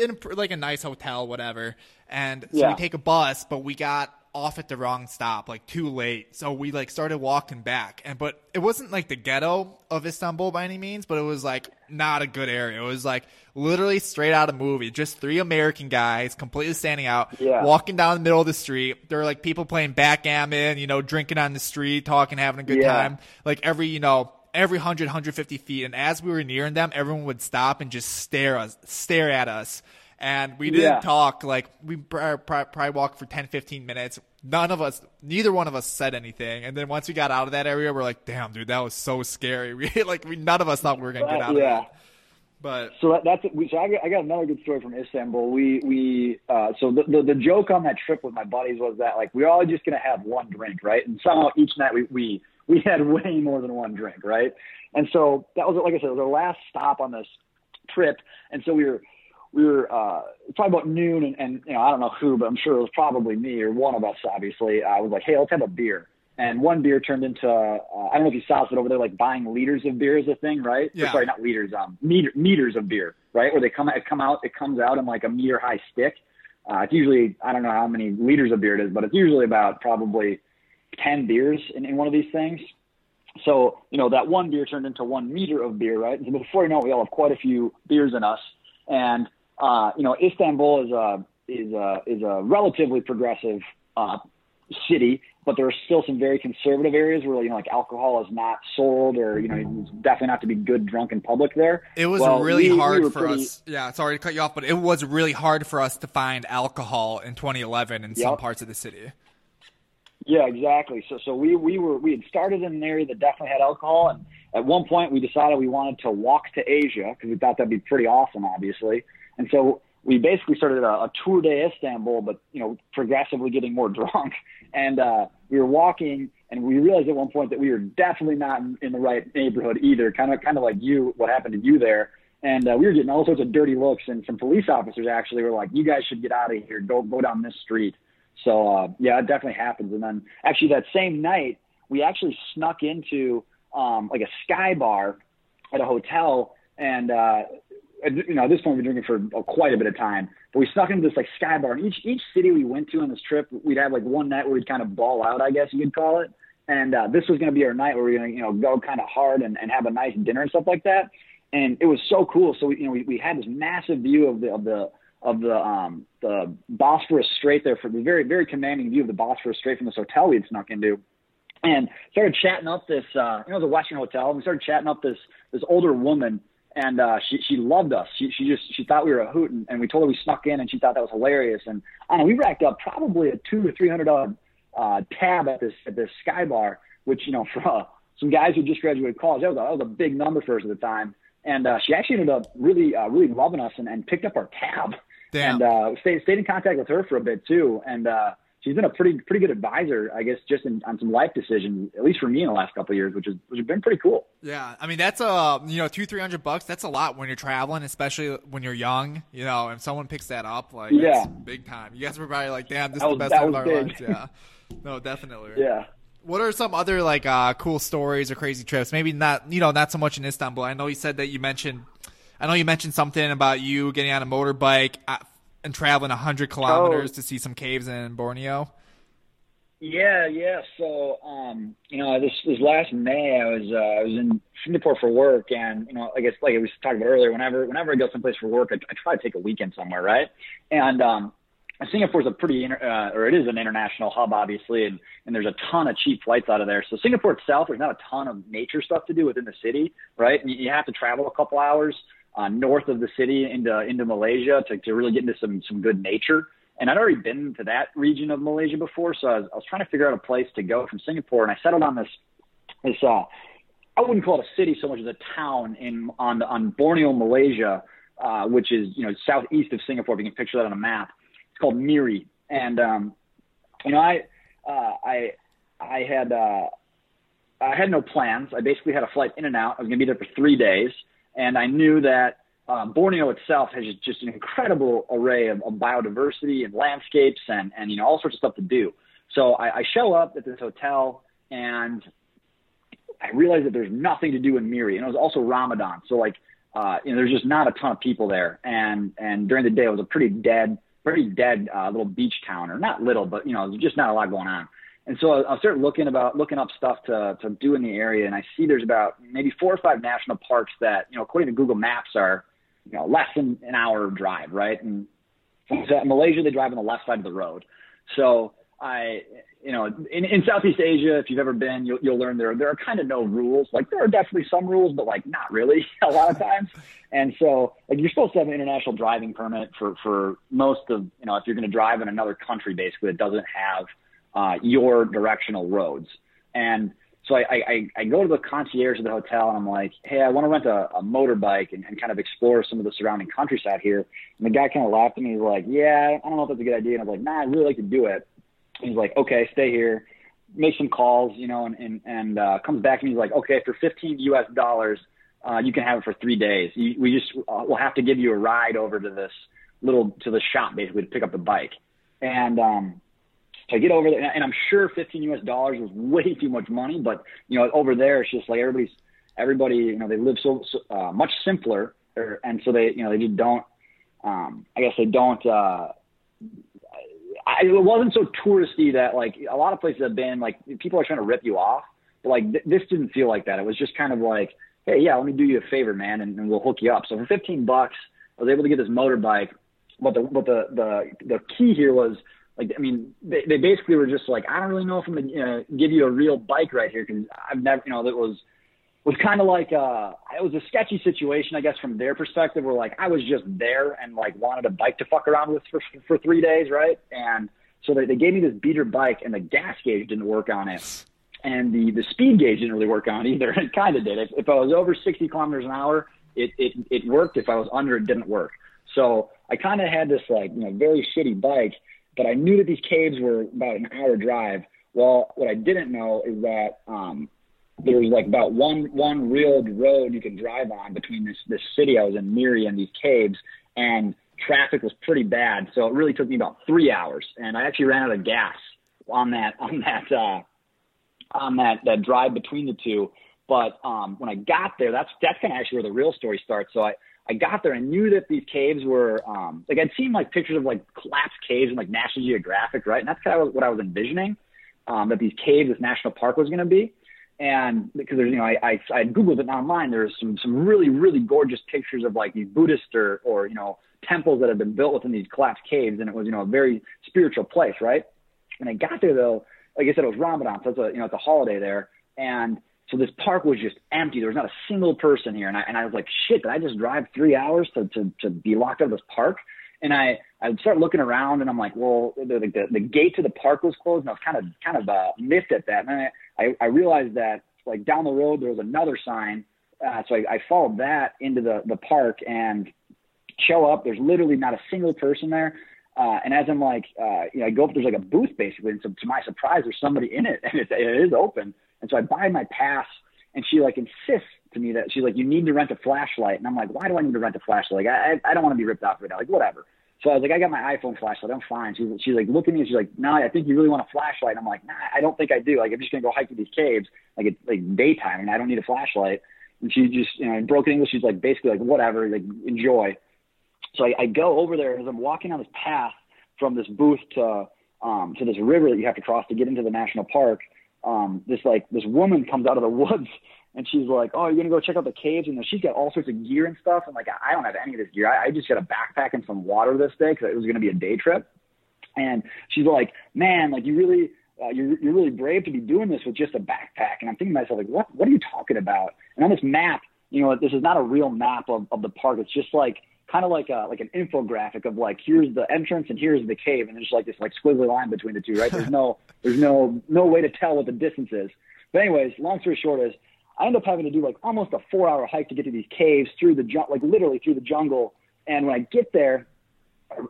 in like a nice hotel, whatever. And so Yeah. we take a bus, but we got off at the wrong stop, like too late. So we like started walking back, and but it wasn't like the ghetto of Istanbul by any means, but it was like not a good area. It was like literally straight out of movie. Just three American guys completely standing out, Yeah. walking down the middle of the street. There were like people playing backgammon, you know, drinking on the street, talking, having a good Yeah. time. Like every, you know, every 100, 150 feet. And as we were nearing them, everyone would stop and just stare us, stare at us. And we didn't Yeah. talk. Like we pr- pr- probably walked for 10, 15 minutes. None of us, neither one of us said anything. And then once we got out of that area, we're like, damn, dude, that was so scary. We like, we, none of us thought we were going to get out yeah. of it. But So that, that's we, so I got, I got another good story from Istanbul. We we uh, so the, the the joke on that trip with my buddies was that like we're all just gonna have one drink, right? And somehow each night we we we had way more than one drink, right? And so that was like I said, it was our last stop on this trip, and so we were we were uh, probably about noon, and, and you know I don't know who, but I'm sure it was probably me or one of us. Obviously, I was like, hey, let's have a beer. And one beer turned into uh, I don't know if you saw it, but over there like buying liters of beer is a thing, right? Or Yeah. sorry, not liters, um, meter, meters of beer, right? Where they come it come out, it comes out in like a meter high stick. Uh, it's usually I don't know how many liters of beer it is, but it's usually about probably ten beers in, in one of these things. So you know that one beer turned into one meter of beer, right? And so before you know it, we all have quite a few beers in us. And uh, you know, Istanbul is a is a is a relatively progressive uh, city, but there are still some very conservative areas where you know like alcohol is not sold, or you know it's definitely not to be good drunk in public there. It was Well, really we- we hard were for pretty- us. Yeah, sorry to cut you off, but it was really hard for us to find alcohol in 2011 in some parts of the city. Yeah, exactly. So so we we were we had started in an area that definitely had alcohol, and at one point we decided we wanted to walk to Asia because we thought that'd be pretty awesome, obviously. And so we basically started a, a tour de Istanbul, but you know progressively getting more drunk, and uh, we were walking, and we realized at one point that we were definitely not in, in the right neighborhood either. Kind of kind of like you, what happened to you there. And uh, we were getting all sorts of dirty looks, and some police officers actually were like, "You guys should get out of here. Go go down this street." So uh, yeah, it definitely happens. And then actually that same night, we actually snuck into um, like a sky bar at a hotel, and uh, you know at this point we've been drinking for quite a bit of time. But we snuck into this like sky bar, and each each city we went to on this trip, we'd have like one night where we'd kind of ball out, I guess you could call it. And uh, this was going to be our night where we are going to you know go kind of hard and, and have a nice dinner and stuff like that. And it was so cool. So we, you know we, we had this massive view of the of the of the um, the Bosphorus Strait there for the very very commanding view of the Bosphorus Strait from this hotel we had snuck into, and started chatting up this uh, you know a Western hotel and we started chatting up this this older woman and uh, she she loved us. She she just she thought we were a hoot and, and we told her we snuck in and she thought that was hilarious. And I know we racked up probably a two or three hundred dollar uh, tab at this at this sky bar which you know for uh, some guys who just graduated college that was a, that was a big number for us at the time. And uh, she actually ended up really uh, really loving us and, and picked up our tab Damn. and uh, stayed stayed in contact with her for a bit too. And uh, she's been a pretty pretty good advisor, I guess, just in, on some life decisions, at least for me in the last couple of years, which has which has been pretty cool. Yeah, I mean that's a you know two three hundred bucks. That's a lot when you're traveling, especially when you're young. You know, and someone picks that up, like Yeah. big time. You guys were probably like, "Damn, this That is the was- best that of our big. lives." Yeah, no, definitely. Yeah. What are some other like uh, cool stories or crazy trips? Maybe not, you know, not so much in Istanbul. I know you said that you mentioned, I know you mentioned something about you getting on a motorbike and traveling hundred kilometers Oh. to see some caves in Borneo. Yeah, yeah. So, um, you know, this this last May, I was uh, I was in Singapore for work, and you know, I guess like I was talking about earlier, whenever whenever I go someplace for work, I, I try to take a weekend somewhere, right? And um, Singapore's a pretty, inter- uh, or it is an international hub, obviously, and and there's a ton of cheap flights out of there. So Singapore itself, there's not a ton of nature stuff to do within the city, right? And you, you have to travel a couple hours uh, north of the city into into Malaysia to to really get into some some good nature. And I'd already been to that region of Malaysia before, so I was, I was trying to figure out a place to go from Singapore, and I settled on this this uh, I wouldn't call it a city so much as a town in on on Borneo, Malaysia, uh, which is you know southeast of Singapore. If you can picture that on a map, it's called Miri, and um, you know I uh, I I had uh, I had no plans. I basically had a flight in and out. I was going to be there for three days, and I knew that uh, Borneo itself has just- an incredible array of, of biodiversity and landscapes and and you know all sorts of stuff to do. So I, I show up at this hotel and I realize that there's nothing to do in Miri, and it was also Ramadan, so like uh, you know there's just not a ton of people there, and and during the day it was a pretty dead, pretty dead uh, little beach town, or not little, but you know just not a lot going on. And so I, I started looking about looking up stuff to to do in the area, and I see there's about maybe four or five national parks that you know according to Google Maps are you know less than an hour drive, right? And so in Malaysia they drive on the left side of the road, so I, you know, in, in Southeast Asia, if you've ever been, you'll, you'll learn there there are kind of no rules. Like there are definitely some rules, but like not really a lot of times. And so, like you're supposed to have an international driving permit for for most of, you know, if you're going to drive in another country, basically that doesn't have uh, your directional roads. And so I, I, I go to the concierge of the hotel and I'm like, hey, I want to rent a, a motorbike and, and kind of explore some of the surrounding countryside here. And the guy kind of laughed at me. He's like, yeah, I don't know if that's a good idea. And I was like, nah, I'd really like to do it. And He's like, okay, stay here, make some calls, you know, and and, and uh, comes back and he's like, okay, for 15 U.S. dollars, uh, you can have it for three days. You, we just uh, we'll have to give you a ride over to this little to the shop basically to pick up the bike. And um, so I get over there, and I'm sure 15 U.S. dollars was way too much money, but you know, over there it's just like everybody's everybody, you know, they live so, so uh, much simpler, or, and so they, you know, they just don't. Um, I guess they don't. Uh, I, it wasn't so touristy that like a lot of places have been like people are trying to rip you off, but like th- this didn't feel like that. It was just kind of like, hey, yeah, let me do you a favor, man, and, and we'll hook you up. So for 15 bucks, I was able to get this motorbike. But the but the the the key here was like I mean they they basically were just like I don't really know if I'm gonna uh, give you a real bike right here because I've never you know that was was kind of like uh it was a sketchy situation I guess from their perspective where like I was just there and like wanted a bike to fuck around with for for three days right and So they, they gave me this beater bike, and the gas gauge didn't work on it, and the the speed gauge didn't really work on it either. It kind of did. If, if I was over 60 kilometers an hour, it, it it worked. If I was under, it didn't work. So I kind of had this like you know very shitty bike, but I knew that these caves were about an hour drive. Well, what I didn't know is that um, there was like about one one real road you can drive on between this this city I was in, Miri, and these caves, and traffic was pretty bad. So it really took me about three hours, and I actually ran out of gas on that on that uh, on that that drive between the two. But um, when I got there, that's that's kind of actually where the real story starts. So I I got there and knew that these caves were um, like I'd seen like pictures of like collapsed caves in like National Geographic, right? And that's kind of what I was envisioning um, that these caves, this national park was going to be. And because there's, you know, I, I, I Googled it online, there's some, some really, really gorgeous pictures of like these Buddhist or, or, you know, temples that have been built within these collapsed caves. And it was, you know, a very spiritual place, right? And I got there though, like I said, it was Ramadan. So it's a, you know, it's a holiday there. And so this park was just empty. There was not a single person here. And I, and I was like, shit, did I just drive three hours to, to, to be locked out of this park? And I, I would start looking around and I'm like, well, the, the, the gate to the park was closed. And I was kind of, kind of, uh, miffed at that. And I, I, I realized that like down the road, there was another sign. Uh, so I, I followed that into the, the park and show up. There's literally not a single person there. Uh, and as I'm like, uh, you know, I go up, there's like a booth basically. And so to my surprise, there's somebody in it and it, it is open. And so I buy my pass and she like insists to me that she's like, you need to rent a flashlight. And I'm like, why do I need to rent a flashlight? Like, I, I don't want to be ripped off right now. Like, whatever. So I was like, I got my iPhone flashlight. I'm fine. She's, she's like, look at me. And she's like, no, I think you really want a flashlight. And I'm like, nah, I don't think I do. Like, I'm just going to go hike through these caves. Like, it's like daytime and I don't need a flashlight. And she just, you know, in broken English, she's like, basically like, whatever, like, enjoy. So I, I go over there as I'm walking on this path from this booth to, um, to this river that you have to cross to get into the national park. Um, this like, this woman comes out of the woods and she's like, "Oh, you're gonna go check out the caves?" And she's got all sorts of gear and stuff. And like, I don't have any of this gear. I, I just got a backpack and some water this day because it was gonna be a day trip. And she's like, "Man, like you really, uh, you're you're really brave to be doing this with just a backpack." And I'm thinking to myself, like, "What what are you talking about?" And on this map, you know, this is not a real map of, of the park. It's just like kind of like a like an infographic of like here's the entrance and here's the cave, and there's like this like squiggly line between the two, right? There's no there's no no way to tell what the distance is. But anyways, long story short is I end up having to do like almost a four hour hike to get to these caves through the jungle, like literally through the jungle. And when I get there,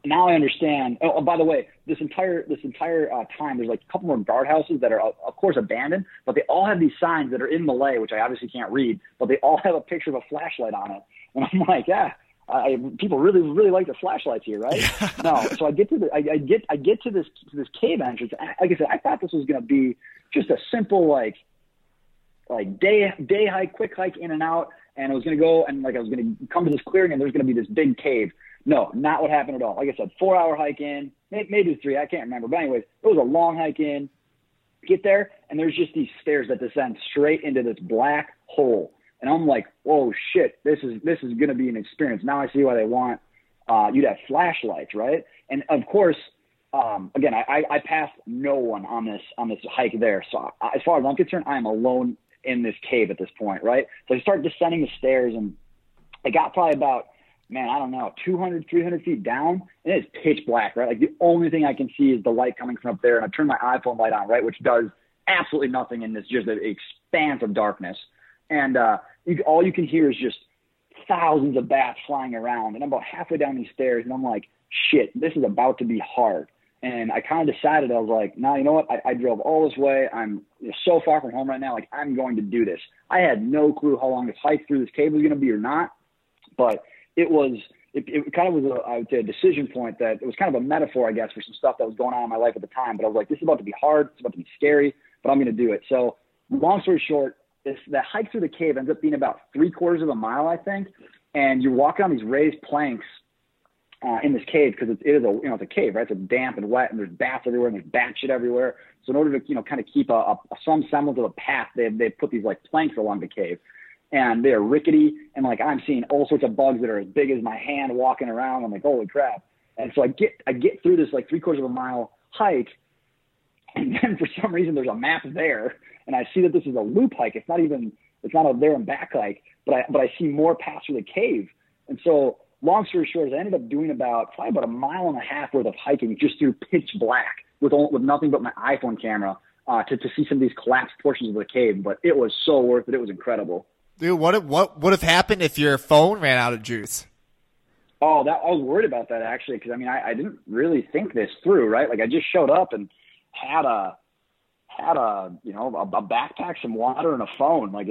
now I understand. Oh, oh by the way, this entire this entire uh, time, there's like a couple more guardhouses that are, of course, abandoned, but they all have these signs that are in Malay, which I obviously can't read, but they all have a picture of a flashlight on it. And I'm like, yeah, I, people really really like the flashlights here, right? no, so I get to the I, I get I get to this to this cave entrance. Like I said, I thought this was going to be just a simple like like day day hike, quick hike in and out, and I was gonna go and like I was gonna come to this clearing and there's gonna be this big cave. No, not what happened at all. Like I said, four hour hike in, maybe three, I can't remember. But anyways, it was a long hike in. Get there and there's just these stairs that descend straight into this black hole. And I'm like, oh shit, this is this is gonna be an experience. Now I see why they want uh, you to have flashlights, right? And of course, um, again, I, I, I passed no one on this on this hike there. So I, as far as I'm concerned, I am alone in this cave at this point, right? So I start descending the stairs and I got probably about, man, I don't know, 200, 300 feet down and it's pitch black, right? Like the only thing I can see is the light coming from up there. And I turn my iPhone light on, right? Which does absolutely nothing in this, just an expanse of darkness. And, uh, you, all you can hear is just thousands of bats flying around. And I'm about halfway down these stairs and I'm like, shit, this is about to be hard. And I kind of decided, I was like, nah, you know what? I, I drove all this way. I'm so far from home right now. Like, I'm going to do this. I had no clue how long this hike through this cave was going to be or not, but it was, it, it kind of was, a, I would say, a decision point that it was kind of a metaphor, I guess, for some stuff that was going on in my life at the time. But I was like, this is about to be hard. It's about to be scary, but I'm going to do it. So, long story short, this, the hike through the cave ends up being about three quarters of a mile, I think. And you're walking on these raised planks uh, in this cave because it, is a you know it's a cave right? It's damp and wet and there's bats everywhere and there's bat shit everywhere. So in order to you know kind of keep a, a some semblance of a path they they put these like planks along the cave and they're rickety and like I'm seeing all sorts of bugs that are as big as my hand walking around. I'm like holy crap. And so I get I get through this like three quarters of a mile hike and then for some reason there's a map there and I see that this is a loop hike it's not even it's not a there and back hike but I but I see more paths through the cave and so long story short is I ended up doing about probably about a mile and a half worth of hiking just through pitch black. with all, with nothing but my iPhone camera uh, to to see some of these collapsed portions of the cave. But it was so worth it. It was incredible. Dude, what what would have happened if your phone ran out of juice? Oh, that I was worried about that actually because I mean I, I didn't really think this through, right? Like I just showed up and had a had a you know a, a backpack, some water, and a phone. Like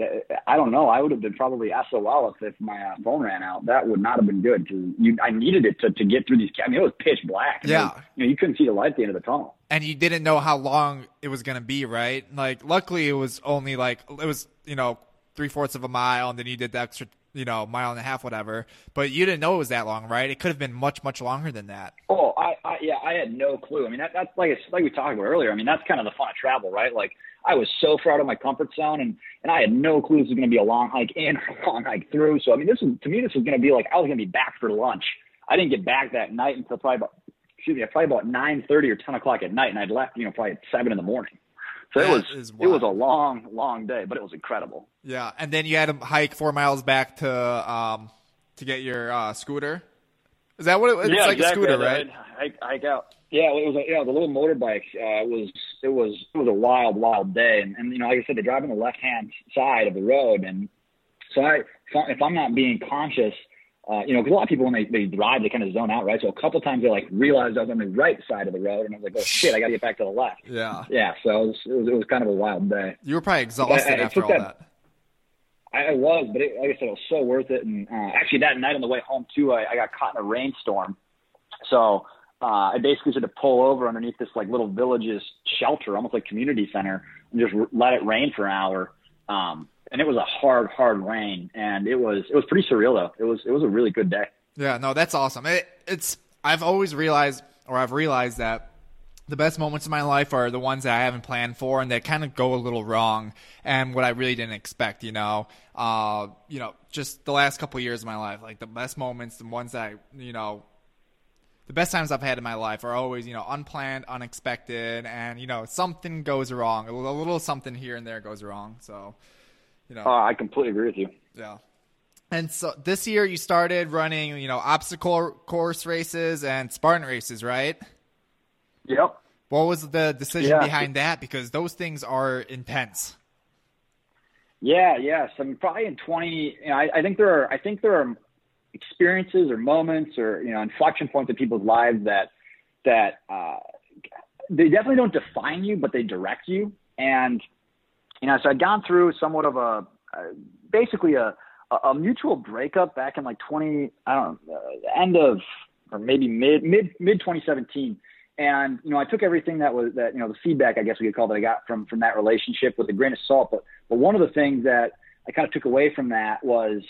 I don't know, I would have been probably SOL if, if my uh, phone ran out. That would not have been good because you I needed it to to get through these. I mean, it was pitch black. Yeah, you know you couldn't see the light at the end of the tunnel. And you didn't know how long it was gonna be, right? Like luckily it was only like it was you know three fourths of a mile, and then you did the extra you know, mile and a half, whatever. But you didn't know it was that long, right? It could have been much, much longer than that. Oh, I, I yeah, I had no clue. I mean, that, that's like like we talked about earlier. I mean, that's kind of the fun of travel, right? Like I was so far out of my comfort zone, and and I had no clue this was going to be a long hike in or a long hike through. So I mean, this was to me, this was going to be like I was going to be back for lunch. I didn't get back that night until probably about excuse me, probably about nine thirty or ten o'clock at night, and I'd left, you know, probably at seven in the morning. So that it was it was a long, long day, but it was incredible. Yeah, and then you had to hike four miles back to um to get your uh, scooter. Is that what it, it's yeah, like exactly. a scooter, right? Hike, hike out. Yeah, it was a, yeah, the little motorbike. Uh, it was it was it was a wild, wild day, and, and you know, like I said, they drive on the left hand side of the road, and so I if I'm not being conscious uh, you know, because a lot of people when they, they drive, they kind of zone out, right? So a couple times they like realized I was on the right side of the road, and I was like, oh shit, I got to get back to the left. Yeah. Yeah. So it was, it was, it was kind of a wild day. You were probably exhausted I, I after all that. that. I, was, but it, like I said, it was so worth it. And uh, actually, that night on the way home too, I, I got caught in a rainstorm. So uh, I basically had to pull over underneath this like little village's shelter, almost like community center, and just let it rain for an hour. Um, and it was a hard, hard rain, and it was it was pretty surreal though. It was it was a really good day. Yeah, no, that's awesome. It, it's I've always realized, or I've realized that the best moments of my life are the ones that I haven't planned for and that kind of go a little wrong and what I really didn't expect, you know. Uh, you know, just the last couple of years of my life, like the best moments, the ones that I, you know, the best times I've had in my life are always, you know, unplanned, unexpected, and you know, something goes wrong. A little something here and there goes wrong. So, you know, uh, I completely agree with you. Yeah. And so this year you started running, you know, obstacle course races and Spartan races, right? Yep. What was the decision yeah. behind that? Because those things are intense. Yeah, yes. I mean, probably in twenty. You know, I, I think there are. I think there are experiences or moments or you know inflection points in people's lives that that uh, they definitely don't define you, but they direct you. And you know, so I'd gone through somewhat of a, basically a, a mutual breakup back in like 20, I don't know, uh, end of, or maybe mid, mid, mid 2017. And, you know, I took everything that was that, you know, the feedback, I guess we could call that I got from, from that relationship with a grain of salt. But, but one of the things that I kind of took away from that was,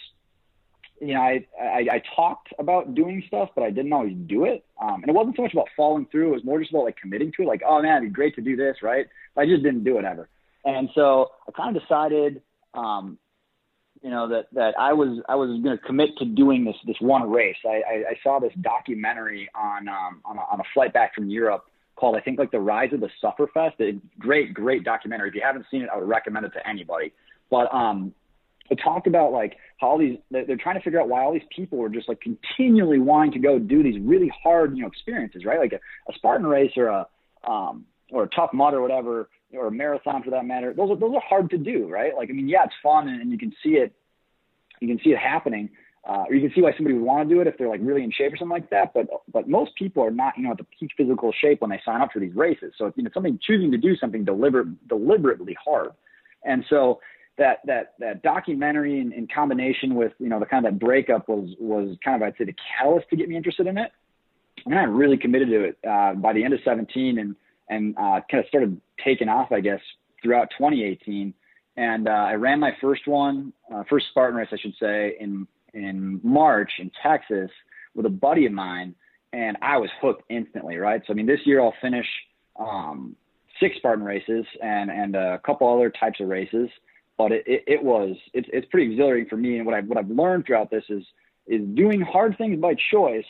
you know, I, I, I talked about doing stuff, but I didn't always do it. Um, and it wasn't so much about following through. It was more just about like committing to it. Like, oh man, it'd be great to do this. Right. But I just didn't do it ever. And so I kind of decided, um, you know, that, that I was, I was going to commit to doing this, this one race. I, I, I saw this documentary on, um, on a, on a flight back from Europe called, I think like the rise of the Sufferfest. A great, great documentary. If you haven't seen it, I would recommend it to anybody. But, um, it talked about like how all these they're trying to figure out why all these people are just like continually wanting to go do these really hard you know experiences right like a, a spartan race or a um or a tough mud or whatever or a marathon for that matter, those are those are hard to do, right? Like I mean, yeah, it's fun and, and you can see it, you can see it happening, uh, or you can see why somebody would want to do it if they're like really in shape or something like that. But but most people are not, you know, at the peak physical shape when they sign up for these races. So you know, something choosing to do something deliberate deliberately hard, and so that that that documentary in, in combination with you know the kind of that breakup was was kind of I'd say the catalyst to get me interested in it, and I really committed to it uh, by the end of 17 and and uh, kind of started taking off, I guess, throughout 2018. And uh, I ran my first one, uh, first Spartan race, I should say, in in March in Texas with a buddy of mine, and I was hooked instantly. Right. So I mean, this year I'll finish um, six Spartan races and and a couple other types of races. But it, it, it was it's it's pretty exhilarating for me. And what I what I've learned throughout this is is doing hard things by choice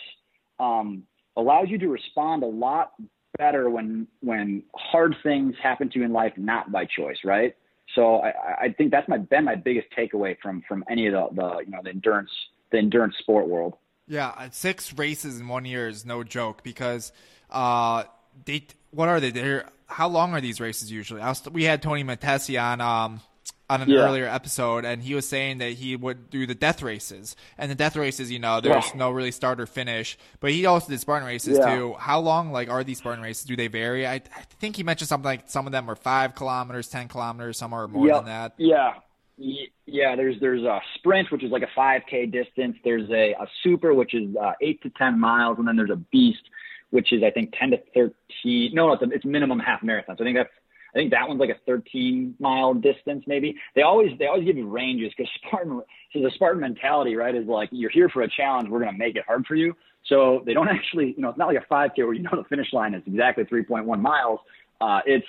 um, allows you to respond a lot better when when hard things happen to you in life not by choice, right? So I, I think that's my been my biggest takeaway from from any of the, the you know the endurance the endurance sport world. Yeah, six races in one year is no joke because uh, they what are they? They're how long are these races usually? Was, we had Tony Matesi on um, on an Yeah. earlier episode, and he was saying that he would do the death races. And the death races, you know, there's Yeah. no really start or finish. But he also did Spartan races Yeah. too. How long, like, are these Spartan races? Do they vary? I, I think he mentioned something like some of them are five kilometers, ten kilometers, some are more Yep. than that. Yeah. Yeah, there's there's a sprint, which is like a 5K distance. There's a, a super, which is uh, eight to 10 miles, and then there's a beast, which is I think 10 to 13. No, it's, a, it's minimum half marathon. So I think that's I think that one's like a 13 mile distance maybe. They always they always give you ranges because Spartan so the Spartan mentality right is like you're here for a challenge, we're gonna make it hard for you. So they don't actually you know it's not like a 5K where you know the finish line is exactly 3.1 miles. Uh, it's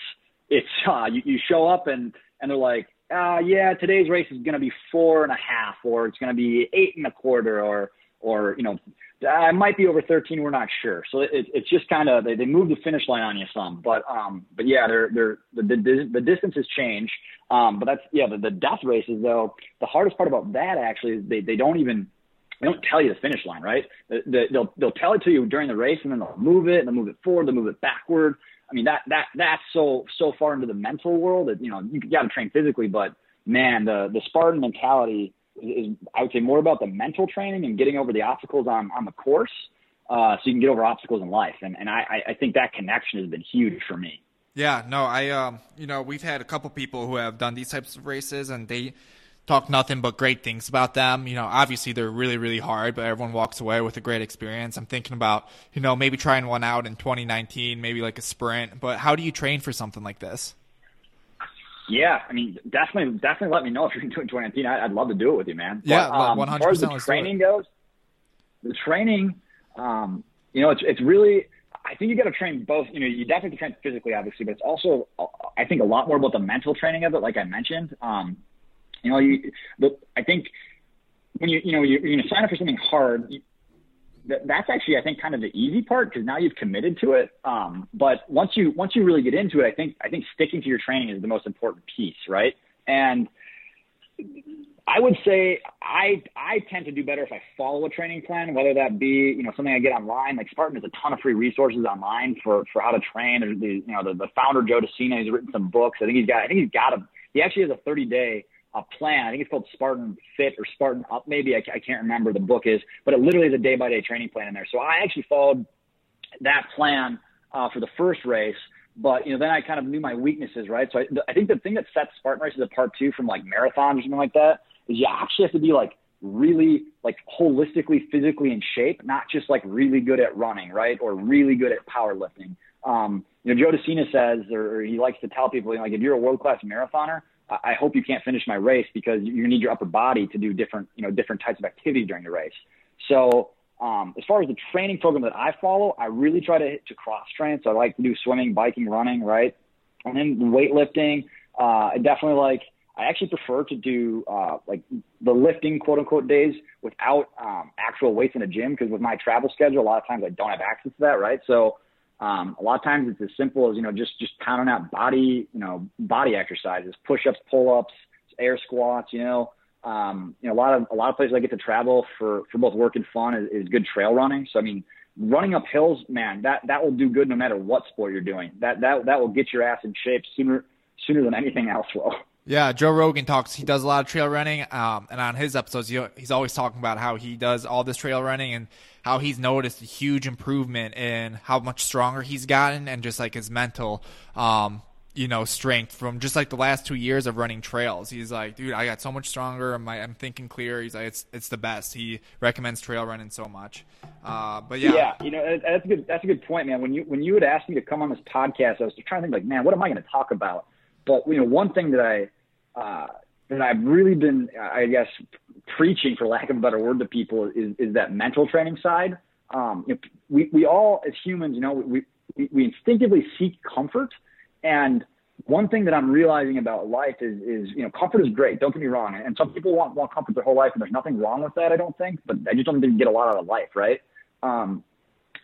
it's uh, you, you show up and and they're like, uh, yeah, today's race is to be four and a half, or it's to be eight and a quarter, or or you know, it might be over 13. We're not sure. So it, it's just kind of they, they move the finish line on you some, but um, but yeah, they're they're the the, the distances change. Um, but that's yeah, the, the death races though. The hardest part about that actually is they they don't even they don't tell you the finish line, right? The, the, they'll they'll tell it to you during the race, and then they'll move it, and they'll move it forward, they'll move it backward. I mean that that that's so so far into the mental world that you know you got to train physically, but man, the the Spartan mentality is, I would say more about the mental training and getting over the obstacles on on the course, uh, so you can get over obstacles in life. And and I I think that connection has been huge for me. Yeah, no, I um, you know, we've had a couple people who have done these types of races, and they talk nothing but great things about them. You know, obviously they're really, really hard, but everyone walks away with a great experience. I'm thinking about, you know, maybe trying one out in 2019, maybe like a sprint. But how do you train for something like this? Yeah, I mean, definitely, definitely let me know if you're doing 2019. I, I'd love to do it with you, man. Yeah, but, um, 100% As far as the training goes, the training, um, you know, it's it's really. I think you got to train both. You know, you definitely train physically, obviously, but it's also, I think, a lot more about the mental training of it. Like I mentioned, um, you know, you. The, I think when you you know you're, you're going to sign up for something hard. You, that, that's actually I think kind of the easy part because now you've committed to it. Um, but once you once you really get into it, I think I think sticking to your training is the most important piece, right? And I would say I I tend to do better if I follow a training plan, whether that be you know something I get online. Like Spartan has a ton of free resources online for for how to train. There's the you know the, the founder Joe De Sena, he's written some books. I think he's got I think he's got a he actually has a 30 day a plan. I think it's called Spartan Fit or Spartan Up, maybe. I, I can't remember the book is, but it literally is a day by day training plan in there. So I actually followed that plan uh, for the first race. But you know, then I kind of knew my weaknesses, right? So I, I think the thing that sets Spartan races apart too from like marathons or something like that is you actually have to be like really like holistically physically in shape, not just like really good at running, right? Or really good at powerlifting. Um, you know, Joe De Sena says, or, or he likes to tell people, you know, like if you're a world class marathoner, I hope you can't finish my race because you're need your upper body to do different, you know, different types of activity during the race. So um, as far as the training program that I follow, I really try to to cross train. So I like to do swimming, biking, running, right, and then weightlifting. Uh, I definitely like. I actually prefer to do uh, like the lifting quote unquote days without um, actual weights in a gym because with my travel schedule, a lot of times I don't have access to that, right? So um, a lot of times it's as simple as you know just just pounding out body you know body exercises, push-ups, pull-ups, air squats. You know, um, you know a lot of a lot of places I get to travel for for both work and fun is, is good trail running. So I mean, running up hills, man, that that will do good no matter what sport you're doing. That that that will get your ass in shape sooner sooner than anything else will. Yeah, Joe Rogan talks. He does a lot of trail running, um, and on his episodes, he, he's always talking about how he does all this trail running and how he's noticed a huge improvement in how much stronger he's gotten and just like his mental, um, you know, strength from just like the last two years of running trails. He's like, dude, I got so much stronger. I'm, I'm thinking clear. He's like, it's it's the best. He recommends trail running so much. Uh, but yeah, yeah, you know, that's a good that's a good point, man. When you when you had asked me to come on this podcast, I was trying to think like, man, what am I going to talk about? But you know, one thing that I uh, that I've really been, I guess, preaching, for lack of a better word, to people is, is that mental training side. Um, you know, we, we all, as humans, you know, we, we, instinctively seek comfort. And one thing that I'm realizing about life is, is, you know, comfort is great. Don't get me wrong. And some people want, want comfort their whole life, and there's nothing wrong with that, I don't think. But I just don't think you get a lot out of life, right? Um,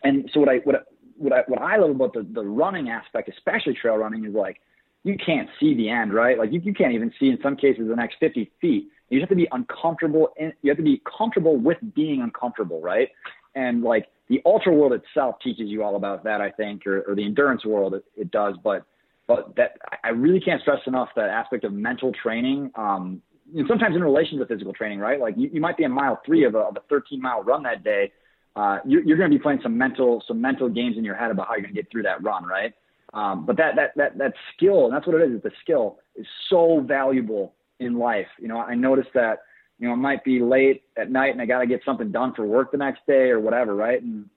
and so what I, what what I, what I love about the, the running aspect, especially trail running, is like, you can't see the end, right? Like you, you can't even see in some cases the next 50 feet. You just have to be uncomfortable. In, you have to be comfortable with being uncomfortable, right? and like the ultra world itself teaches you all about that, I think, or, or the endurance world it, it does. But but that I really can't stress enough that aspect of mental training. Um, and sometimes in relation to physical training, right? Like you, you might be in mile three of a, of a 13 mile run that day. Uh, you're, you're going to be playing some mental some mental games in your head about how you're going to get through that run, right? Um, but that that that that skill, and that's what it is. The skill is so valuable in life. You know, I noticed that you know, it might be late at night and I got to get something done for work the next day or whatever, right? And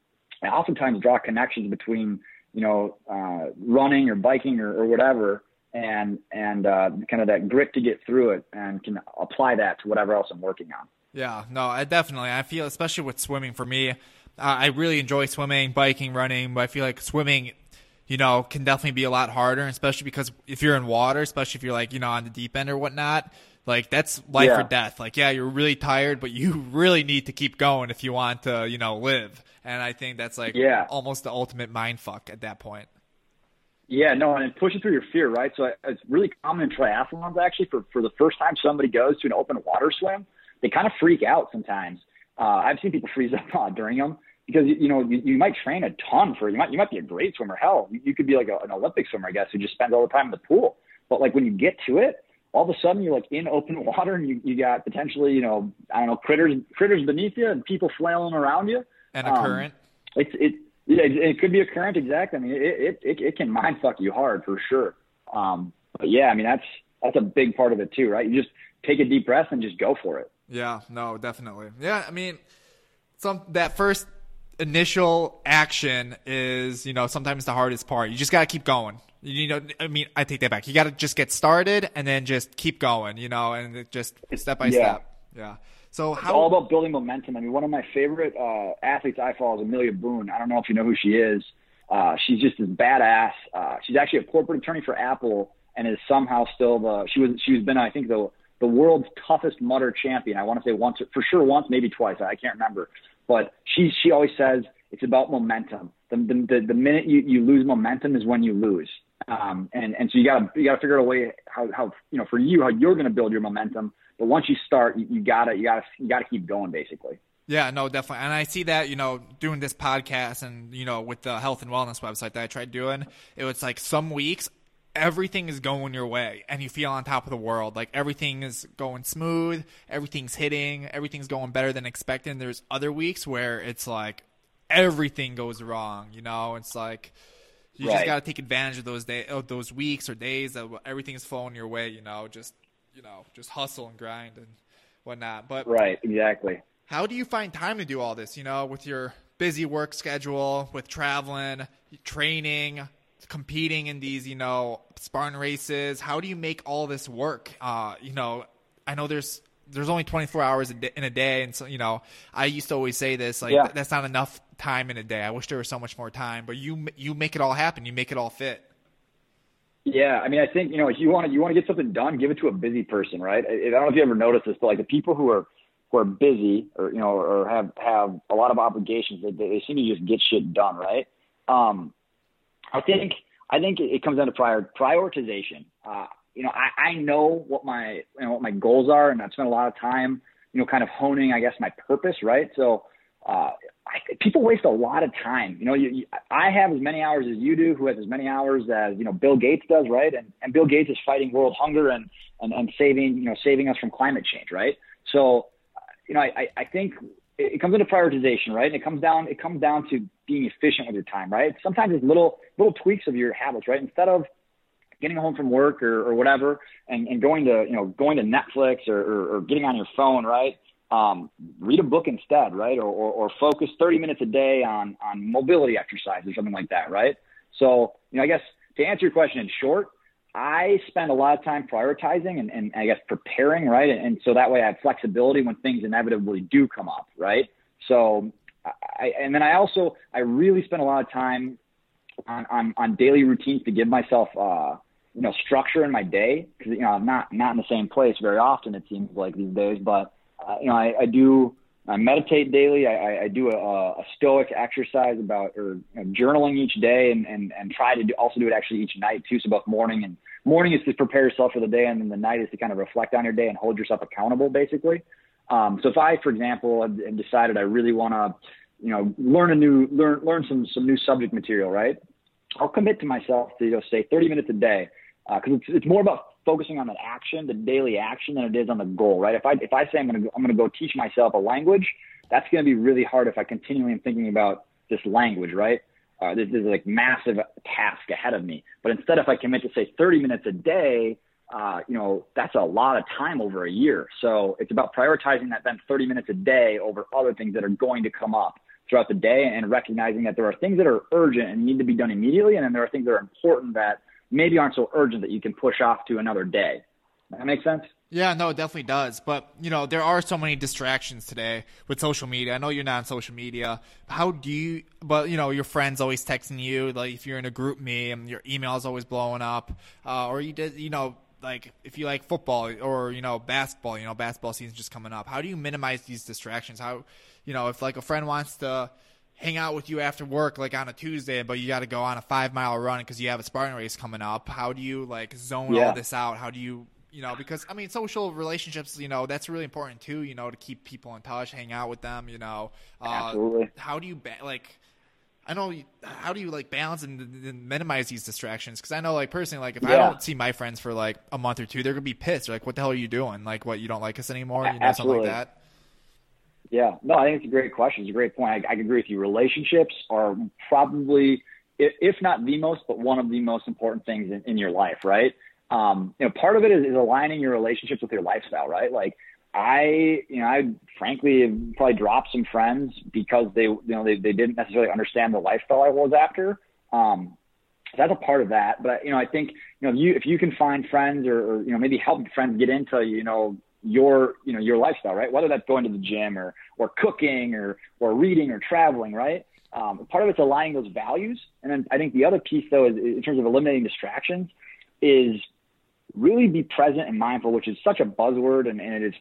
I oftentimes draw connections between, you know, uh, running or biking or, or whatever and, and, uh, kind of that grit to get through it and can apply that to whatever else I'm working on. Yeah, no, I definitely, I feel, especially with swimming for me, uh, I really enjoy swimming, biking, running, but I feel like swimming, you know, can definitely be a lot harder, especially because if you're in water, especially if you're like, you know, on the deep end or whatnot, like that's life yeah. or death. Like, yeah, you're really tired, but you really need to keep going if you want to, you know, live. And I think that's like yeah. almost the ultimate mind fuck at that point. Yeah, no, and pushing through your fear, right? So it's really common in triathlons actually. For for the first time somebody goes to an open water swim, they kind of freak out sometimes. Uh, I've seen people freeze up during them because you know you, you might train a ton for you might you might be a great swimmer. Hell, you, you could be like a, an Olympic swimmer, I guess, who just spends all the time in the pool. But like when you get to it, all of a sudden you're like in open water and you, you got potentially, you know, I don't know, critters critters beneath you and people flailing around you. And a um, current. It's it yeah, it, it, could be a current exactly. I mean it, it it can mind fuck you hard for sure. Um but yeah, I mean that's that's a big part of it too, right? You just take a deep breath and just go for it. Yeah, no, definitely. Yeah, I mean some that first initial action is, you know, sometimes the hardest part. You just got to keep going. You know, I mean, I take that back. You got to just get started and then just keep going, you know, and just step by yeah. step. Yeah. So how, it's all about building momentum. I mean, one of my favorite uh, athletes I follow is Amelia Boone. I don't know if you know who she is. Uh, she's just this badass. Uh, she's actually a corporate attorney for Apple and is somehow still the she was she's been I think the the world's toughest Mudder champion. I want to say once for sure once maybe twice. I can't remember. But she she always says it's about momentum. The the, the minute you, you lose momentum is when you lose. Um, and and so you gotta you gotta figure out a way how how you know for you how you're gonna build your momentum. But once you start, you, you gotta you gotta you gotta keep going basically. Yeah, no, definitely. And I see that, you know, doing this podcast and, you know, with the health and wellness website that I tried doing, it was like some weeks everything is going your way and you feel on top of the world. Like everything is going smooth, everything's hitting, everything's going better than expected. And there's other weeks where it's like everything goes wrong, you know? It's like you right. just got to take advantage of those day of those weeks or days that everything's flowing your way, you know, just you know, just hustle and grind and whatnot. But Right, exactly. How do you find time to do all this, you know, with your busy work schedule, with traveling, training, competing in these, you know, Spartan races? How do you make all this work? Uh, you know, I know there's there's only 24 hours in a day, and so you know, I used to always say this like yeah. that's not enough time in a day. I wish there was so much more time, but you you make it all happen. You make it all fit. Yeah, I mean, I think you know, if you want to you want to get something done, give it to a busy person, right? I, I don't know if you ever noticed this, but like the people who are who are busy or you know or have have a lot of obligations, they they seem to just get shit done, right? Um, I think I think it comes down to prior prioritization. Uh, you know, I, I know what my you know what my goals are, and I've spent a lot of time, you know, kind of honing, I guess, my purpose, right? So, uh, I, people waste a lot of time. You know, you, you, I have as many hours as you do, who has as many hours as you know Bill Gates does, right? And and Bill Gates is fighting world hunger and and and saving you know saving us from climate change, right? So, you know, I I think it comes into prioritization, right? And it comes down it comes down to being efficient with your time, right? Sometimes it's little little tweaks of your habits, right? Instead of getting home from work or, or whatever and, and going to you know going to Netflix or, or, or getting on your phone, right? Um, read a book instead, right? Or, or, or focus 30 minutes a day on on mobility exercise or something like that, right? So you know, I guess to answer your question in short, I spend a lot of time prioritizing and, and I guess preparing, right? And, and so that way I have flexibility when things inevitably do come up, right? So, I, and then I also, I really spend a lot of time on, on, on daily routines to give myself, uh, you know, structure in my day because, you know, I'm not, not in the same place very often, it seems like these days, but, uh, you know, I, I do, I meditate daily. I, I do a, a stoic exercise about or journaling each day, and, and and try to do, also do it actually each night too. So both morning and morning is to prepare yourself for the day, and then the night is to kind of reflect on your day and hold yourself accountable, basically. Um, so if I, for example, had decided I really want to you know, learn a new learn learn some some new subject material, right? I'll commit to myself to you know, say 30 minutes a day because uh, it's it's more about focusing on that action, the daily action, than it is on the goal, right? If I if I say I'm gonna go, I'm gonna go teach myself a language, that's gonna be really hard if I continually am thinking about this language, right? Uh, this, this is like massive task ahead of me. But instead, if I commit to say 30 minutes a day, uh, you know, that's a lot of time over a year. So it's about prioritizing that then 30 minutes a day over other things that are going to come up throughout the day and recognizing that there are things that are urgent and need to be done immediately. And then there are things that are important that maybe aren't so urgent that you can push off to another day. That makes sense? Yeah, no, it definitely does. But, you know, there are so many distractions today with social media. I know you're not on social media. How do you, but, you know, your friends always texting you. Like, if you're in a GroupMe and your email is always blowing up, uh, or you did, you know, like if you like football or you know basketball, you know basketball season's just coming up. How do you minimize these distractions? How you know if like a friend wants to hang out with you after work like on a Tuesday, but you got to go on a five mile run because you have a Spartan race coming up. How do you like zone yeah. all this out? How do you you know because I mean social relationships you know that's really important too. You know to keep people in touch, hang out with them. You know, uh, absolutely. How do you ba- like? I know how do you like balance and, and minimize these distractions? Because I know like personally, like if yeah. I don't see my friends for like a month or two, they're gonna be pissed. They're like, "What the hell are you doing? Like, what you don't like us anymore? You know, Absolutely. something like that." Yeah, no, I think it's a great question. It's a great point. I, I agree with you. Relationships are probably, if not the most, but one of the most important things in, in your life, right? Um, you know, part of it is, is aligning your relationships with your lifestyle, right? Like I, you know, I frankly probably dropped some friends because they, you know, they, they didn't necessarily understand the lifestyle I was after. Um, that's a part of that. But, you know, I think, you know, if you, if you can find friends or, or, you know, maybe help friends get into, you know, your, you know, your lifestyle, right? Whether that's going to the gym or, or cooking or, or reading or traveling, right? Um, part of it's aligning those values. And then I think the other piece though, is in terms of eliminating distractions is really be present and mindful, which is such a buzzword and, and it is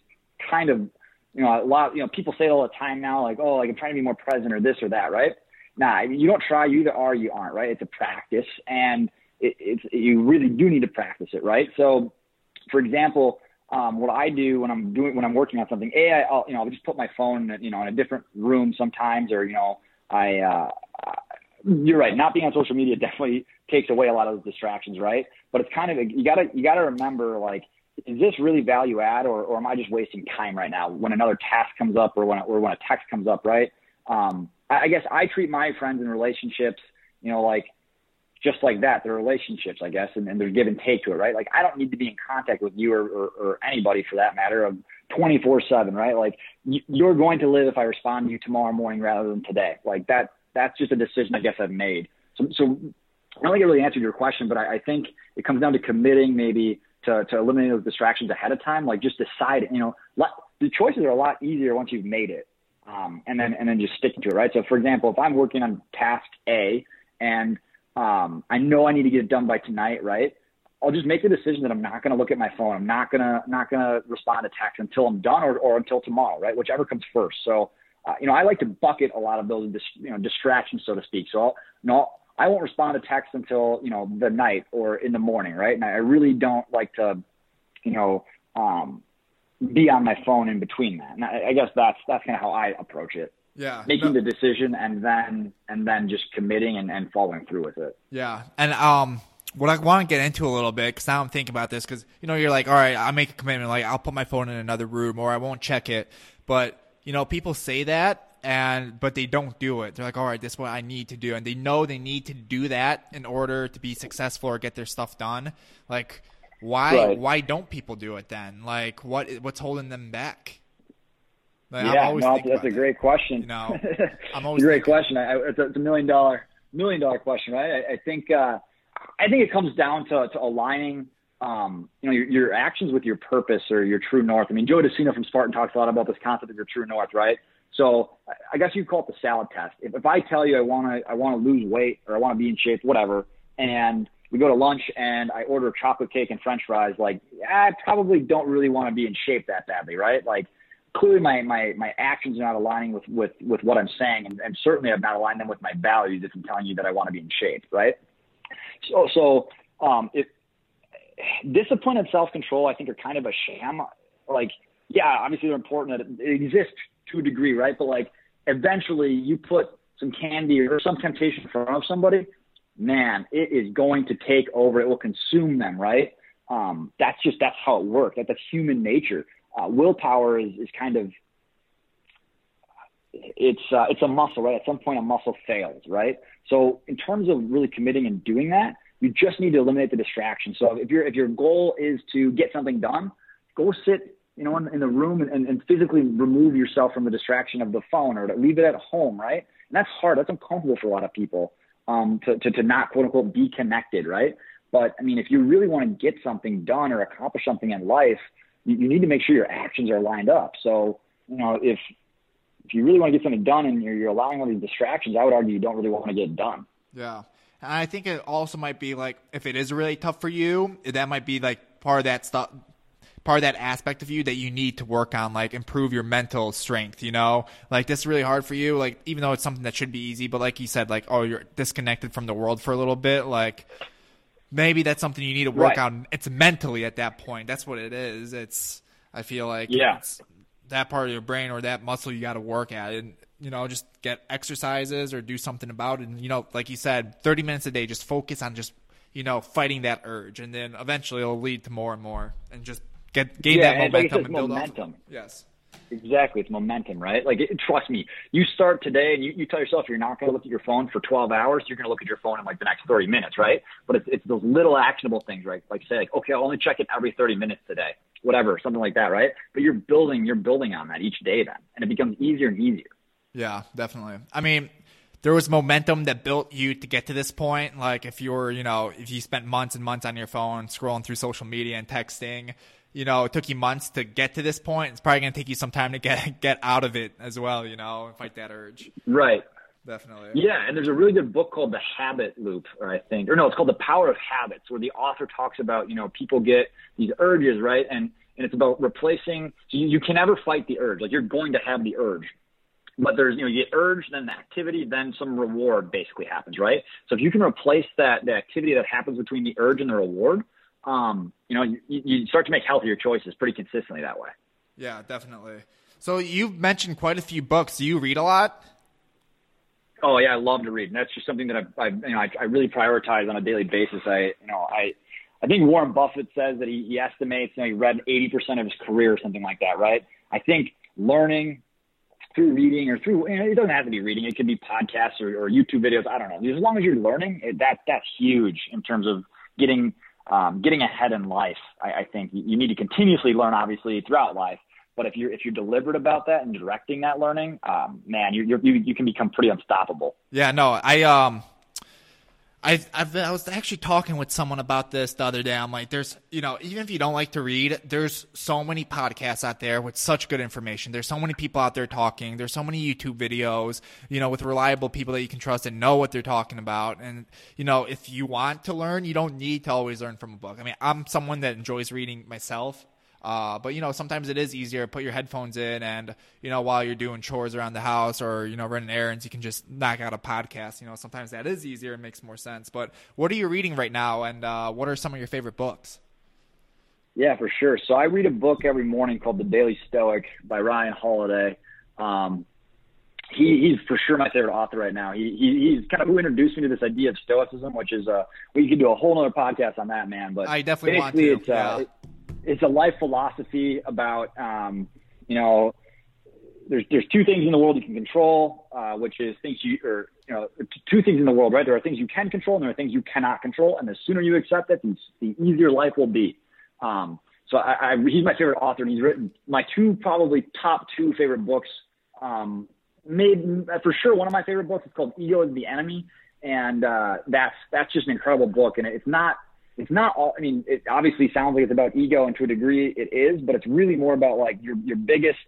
kind of, you know, a lot, you know, people say it all the time now, like, oh, like I'm trying to be more present or this or that, right? Nah, you don't try, you either are, you aren't, right? It's a practice and it, it's, you really do need to practice it, right? So, for example, um, what I do when I'm doing, when I'm working on something, a I'll you know, I'll just put my phone, you know, in a different room sometimes, or, you know, I, uh, you're right. Not being on social media definitely takes away a lot of those distractions, right? But it's kind of you gotta you gotta remember like is this really value add or, or am I just wasting time right now when another task comes up or when, or when a text comes up, right? Um, I, I guess I treat my friends and relationships, you know, like just like that. They're relationships, I guess, and, and there's give and take to it, right? Like I don't need to be in contact with you or, or, or anybody for that matter of 24 seven, right? Like you're going to live if I respond to you tomorrow morning rather than today. Like that, that's just a decision I guess I've made. So, so I don't think I really answered your question, but I, I think it comes down to committing maybe to, to eliminate those distractions ahead of time. Like just decide, you know, let, the choices are a lot easier once you've made it. Um, and then, and then just sticking to it, right? So for example, if I'm working on task A and, um, I know I need to get it done by tonight, right? I'll just make the decision that I'm not going to look at my phone. I'm not going to, not going to respond to text until I'm done or, or until tomorrow, right? Whichever comes first. So, uh, you know, I like to bucket a lot of those, you know, distractions, so to speak. So I'll, know, I won't respond to text until, you know, the night or in the morning, right? And I really don't like to, you know, um, be on my phone in between that. And I, I guess that's, that's kind of how I approach it. Yeah. Making no. the decision and then, and then just committing and, and following through with it. Yeah. And, um, what I want to get into a little bit, because now I'm thinking about this, because you know you're like, all right, I make a commitment, like I'll put my phone in another room or I won't check it. But you know, people say that, and but they don't do it. They're like, all right, this is what I need to do, and they know they need to do that in order to be successful or get their stuff done. Like, why right. why don't people do it then? Like, what what's holding them back? Like, yeah, no, that's a great question. You know, I'm always a great question. I, it's, a, it's, a, million dollar million dollar question, right? I, I think uh, I think it comes down to, to aligning um, you know, your, your, actions with your purpose or your true north. I mean, Joe De Sena from Spartan talks a lot about this concept of your true north, right? So I guess you call it the salad test. If, if I tell you I want to I want to lose weight or I want to be in shape, whatever, and we go to lunch and I order chocolate cake and French fries, like I probably don't really want to be in shape that badly, right? Like clearly my my my actions are not aligning with with with what I'm saying, and, and certainly I'm not aligning them with my values. If I'm telling you that I want to be in shape, right? So so um, if discipline and self control, I think are kind of a sham. Like yeah, obviously they're important that it exists to a degree, right? But like eventually you put some candy or some temptation in front of somebody, man, it is going to take over. It will consume them, right? Um, that's just that's how it works. That, that's human nature. Uh, willpower is is kind of it's uh, it's a muscle, right? At some point, a muscle fails, right? So, in terms of really committing and doing that, you just need to eliminate the distraction. So, if your if your goal is to get something done, go sit, you know, in, in the room and, and physically remove yourself from the distraction of the phone, or to leave it at home, right? And that's hard. That's uncomfortable for a lot of people um, to, to to not quote unquote be connected, right? But I mean, if you really want to get something done or accomplish something in life, you, need to make sure your actions are lined up. So, you know, if if you really want to get something done and you're, you're allowing all these distractions, I would argue you don't really want to get done. Yeah. And I think it also might be like if it is really tough for you, that might be like part of that stuff part of that aspect of you that you need to work on, like improve your mental strength, you know? Like this is really hard for you, like even though it's something that should be easy, but like you said, like, oh, you're disconnected from the world for a little bit, like maybe that's something you need to work right. on. It's mentally at that point. That's what it is. It's I feel like yeah. it's that part of your brain or that muscle you got to work at and you know just get exercises or do something about it and you know like you said 30 minutes a day just focus on just you know fighting that urge and then eventually it'll lead to more and more and just get gain yeah, that momentum and, and build momentum. off yes Exactly, it's momentum, right? Like, it, trust me, you start today and you, you tell yourself you're not going to look at your phone for 12 hours. You're going to look at your phone in like the next 30 minutes, right? But it's, it's those little actionable things, right? Like say, like, okay, I'll only check it every 30 minutes today whatever, something like that, right? But you're building, you're building on that each day then, and it becomes easier and easier. Yeah, definitely. I mean, there was momentum that built you to get to this point. Like if you were, you know, if you spent months and months on your phone scrolling through social media and texting, you know, it took you months to get to this point. It's probably going to take you some time to get get out of it as well, you know, and fight that urge. Right. Definitely. Yeah, and there's a really good book called The Habit Loop, or I think, or no, it's called The Power of Habits, where the author talks about, you know, people get these urges, right? And and it's about replacing. So you, you can never fight the urge. Like you're going to have the urge, but there's you know you get urge, then the activity, then some reward basically happens, right? So if you can replace that the activity that happens between the urge and the reward, um, you know you, you start to make healthier choices pretty consistently that way. Yeah, definitely. So you've mentioned quite a few books. Do you read a lot? Oh yeah, I love to read. And that's just something that I, I you know, I, I really prioritize on a daily basis. I, you know, I, I think Warren Buffett says that he, he estimates, you know, he read 80% of his career or something like that, right? I think learning through reading or through, you know, it doesn't have to be reading. It could be podcasts or, or YouTube videos. I don't know. As long as you're learning, it, that, that's huge in terms of getting, um, getting ahead in life. I, I think you need to continuously learn, obviously, throughout life. But if you're if you're deliberate about that and directing that learning, um, man, you you you can become pretty unstoppable. Yeah, no, I um I I've, I was actually talking with someone about this the other day. I'm like, there's you know, even if you don't like to read, there's so many podcasts out there with such good information. There's so many people out there talking. There's so many YouTube videos, you know, with reliable people that you can trust and know what they're talking about. And you know, if you want to learn, you don't need to always learn from a book. I mean, I'm someone that enjoys reading myself. Uh, but you know, sometimes it is easier. To put your headphones in, and you know, while you're doing chores around the house or you know running errands, you can just knock out a podcast. You know, sometimes that is easier and makes more sense. But what are you reading right now, and uh, what are some of your favorite books? Yeah, for sure. So I read a book every morning called The Daily Stoic by Ryan Holiday. Um, he, he's for sure my favorite author right now. He, he he's kind of who introduced me to this idea of Stoicism, which is uh, we could do a whole other podcast on that, man. But I definitely basically want to. It's, uh, yeah it's a life philosophy about um, you know there's there's two things in the world you can control, uh, which is things you or you know two things in the world, right? There are things you can control, and there are things you cannot control. And the sooner you accept it, the, the easier life will be. Um, so I, I, he's my favorite author, and he's written my two probably top two favorite books. Um, made for sure one of my favorite books is called Ego is the Enemy, and uh, that's that's just an incredible book. And it's not it's not all. I mean, it obviously sounds like it's about ego, and to a degree, it is. But it's really more about like your your biggest,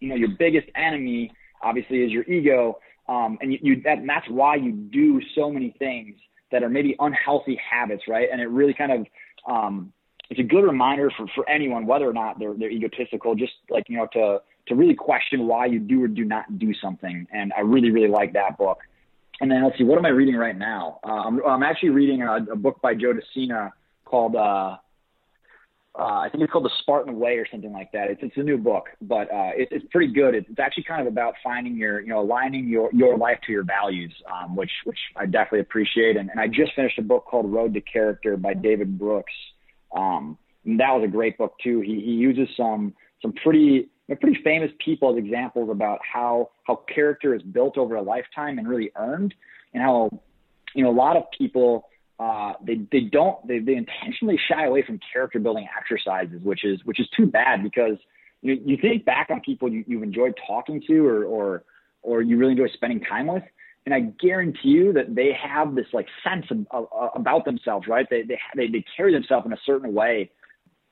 you know, your biggest enemy obviously is your ego, um, and you, you that and that's why you do so many things that are maybe unhealthy habits, right? And it really kind of um, it's a good reminder for for anyone, whether or not they're they're egotistical, just like you know to to really question why you do or do not do something. And I really really like that book. And then let's see, what am I reading right now? Uh, I'm, I'm actually reading a, a book by Joe De Sena called uh, uh, I think it's called The Spartan Way or something like that. It's, it's a new book, but uh, it, it's pretty good. It's, it's actually kind of about finding your, you know, aligning your, your life to your values, um, which, which I definitely appreciate. And, and I just finished a book called Road to Character by David Brooks. Um, and that was a great book too. He, he uses some, some pretty, pretty famous people as examples about how, how character is built over a lifetime and really earned and how, you know, a lot of people, uh, they they don't they they intentionally shy away from character building exercises, which is which is too bad because you you think back on people you, you've enjoyed talking to or or or you really enjoy spending time with, and I guarantee you that they have this like sense of, of, about themselves, right? They they they, they carry themselves in a certain way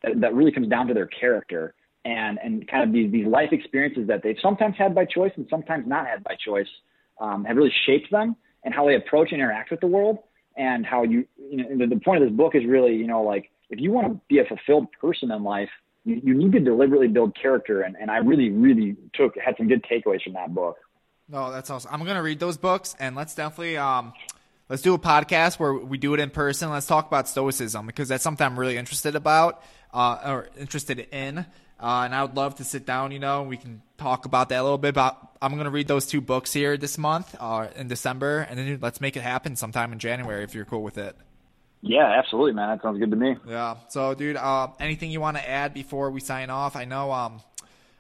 that, that really comes down to their character and and kind of these these life experiences that they've sometimes had by choice and sometimes not had by choice um, have really shaped them and how they approach and interact with the world and how you, you know, the, the point of this book is really, you know, like if you want to be a fulfilled person in life, you, you need to deliberately build character. And, and I really, really took, had some good takeaways from that book. No, that's awesome. I'm to read those books and let's definitely, um, let's do a podcast where we do it in person. Let's talk about stoicism because that's something I'm really interested about, uh, or interested in. Uh, and I would love to sit down, you know, we can talk about that a little bit. About I'm going to read those two books here this month, uh, in December, and then let's make it happen sometime in January if you're cool with it. Yeah, absolutely, man. That sounds good to me. Yeah. So, dude, uh, anything you want to add before we sign off? I know, um,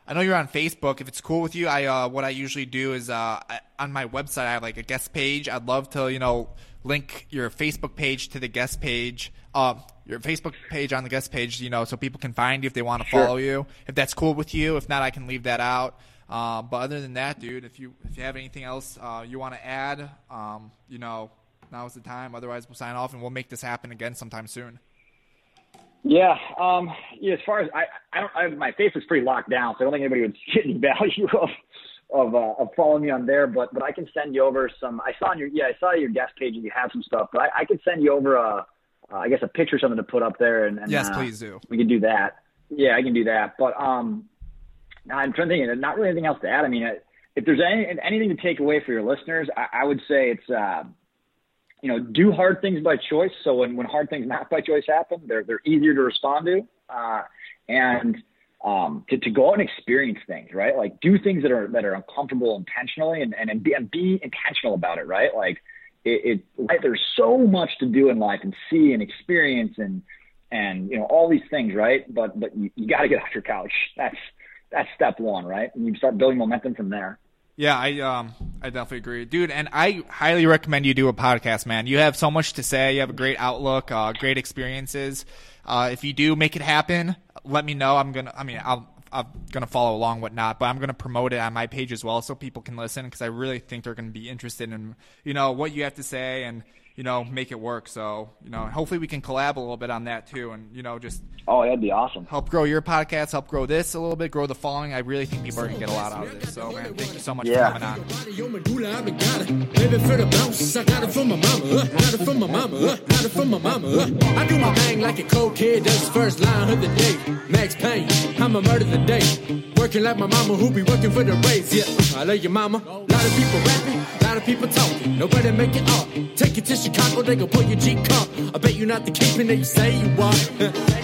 I know you're on Facebook. If it's cool with you, I uh, what I usually do is uh, I, on my website I have like a guest page. I'd love to, you know, link your Facebook page to the guest page. Uh, your Facebook page on the guest page, you know, so people can find you if they want to Sure. follow you. If that's cool with you, if not, I can leave that out. Uh, but other than that, dude, if you if you have anything else uh, you want to add, um, you know, now's the time. Otherwise, we'll sign off and we'll make this happen again sometime soon. Yeah. Um, yeah, as far as I, I don't, I, my face is pretty locked down, so I don't think anybody would get any value of, of, uh, of following me on there, but, but I can send you over some, I saw on your, yeah, I saw your guest page and you have some stuff, but I, I could send you over a, uh, I guess a picture or something to put up there and, and Yes, uh, please do. We can do that. Yeah, I can do that. But, um, I'm trying to think, not really anything else to add. I mean, if there's any, anything to take away for your listeners, I, I would say it's, uh, you know, do hard things by choice. So when, when hard things not by choice happen, they're, they're easier to respond to. Uh, and, um, to, to go out and experience things, right? Like do things that are, that are uncomfortable intentionally and, and, and be, and be intentional about it, right? Like it, it right, there's so much to do in life and see and experience and, and, you know, all these things, right? But, but you, you got to get off your couch. That's, that's step one, right? And you start building momentum from there. Yeah, I um I definitely agree, dude. And I highly recommend you do a podcast, man. You have so much to say. You have a great outlook, uh, great experiences. Uh, if you do make it happen, let me know. I'm gonna. I mean, I'll. I'm gonna follow along, whatnot, but I'm gonna promote it on my page as well, so people can listen because I really think they're gonna be interested in, you know, what you have to say and you know make it work. So you know, hopefully we can collab a little bit on that too, and you know, just Oh, that'd be awesome. help grow your podcast, help grow this a little bit, grow the following. I really think people are gonna get a lot out of this. So man, thank you so much Yeah. for coming on. Yo, medulla, I've been got it. Baby, for the bounce, I got it from my mama. Got it from my mama. Got it from my mama. I do my thing like a cold kid does first line of the day. Max Payne, I'ma murder the day. Working like my mama who be working for the race. Yeah, I love your mama. lot of people rapping, lot of people talking. Nobody make it up. Take it to Chicago, they gon' pull your G cup. I bet you're not the kingpin that you say you are.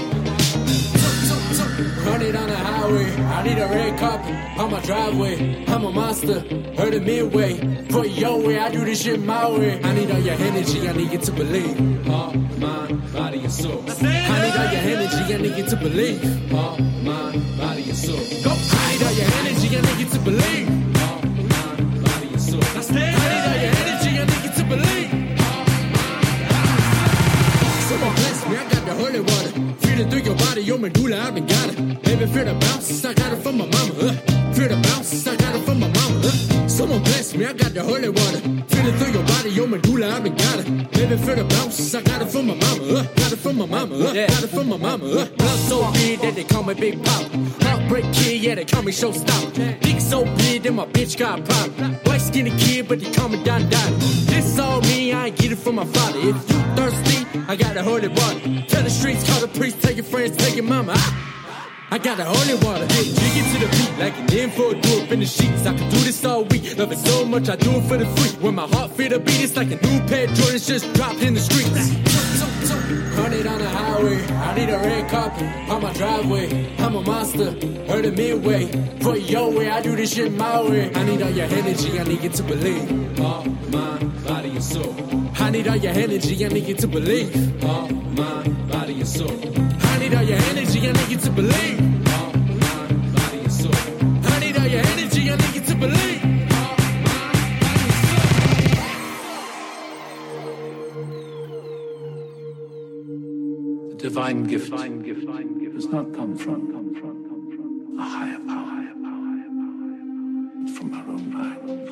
Running on the highway, I need a red carpet on my driveway. I'm a monster, heard it midway. Put your way, I do this shit my way. I need all your energy, I need you to believe. Heart, mind, body, and soul. I need all your energy, I need you to believe. Heart, mind, body, and soul. Go. I need all your energy, I need you to believe. Water. Feeling through your body, your medulla, I've been got it. Baby, feel the bounce, I got it from my mama. Uh. Me, I got the holy water. Feel it through your body, your medulla, I've been got it. Baby, feel the bounce, I got it from my mama. Uh. Got it from my mama. Uh. Got it from my mama. Uh. Blood so big that they call me Big Pop. Heartbreak kid, yeah, they call me Showstopper. Dick so big that my bitch got pop. White skinny kid, but they call me Don Don. This all me, I ain't get it from my father. If you thirsty, I got a holy water. Tell the streets, call the priest, tell your friends, tell your mama. Ah! I got a holy water. Hey, it to the beat like an info. Do up in the sheets. I can do this all week. Love it so much, I do it for the free. When my heart feel the beat, it's like a new pair of Jordans just dropped in the streets. Hundred on the highway, I need a red carpet on my driveway. I'm a monster, heard it midway. Put your way, I do this shit my way. I need all your energy, I need you to believe. All mind, body, and soul. I need all your energy, I need you to believe. All mind, body, and soul. I need all your energy, I need you to believe. All mind, body, and soul. I need all your energy, I need you to believe. divine gift does not come from a higher power, from our own mind.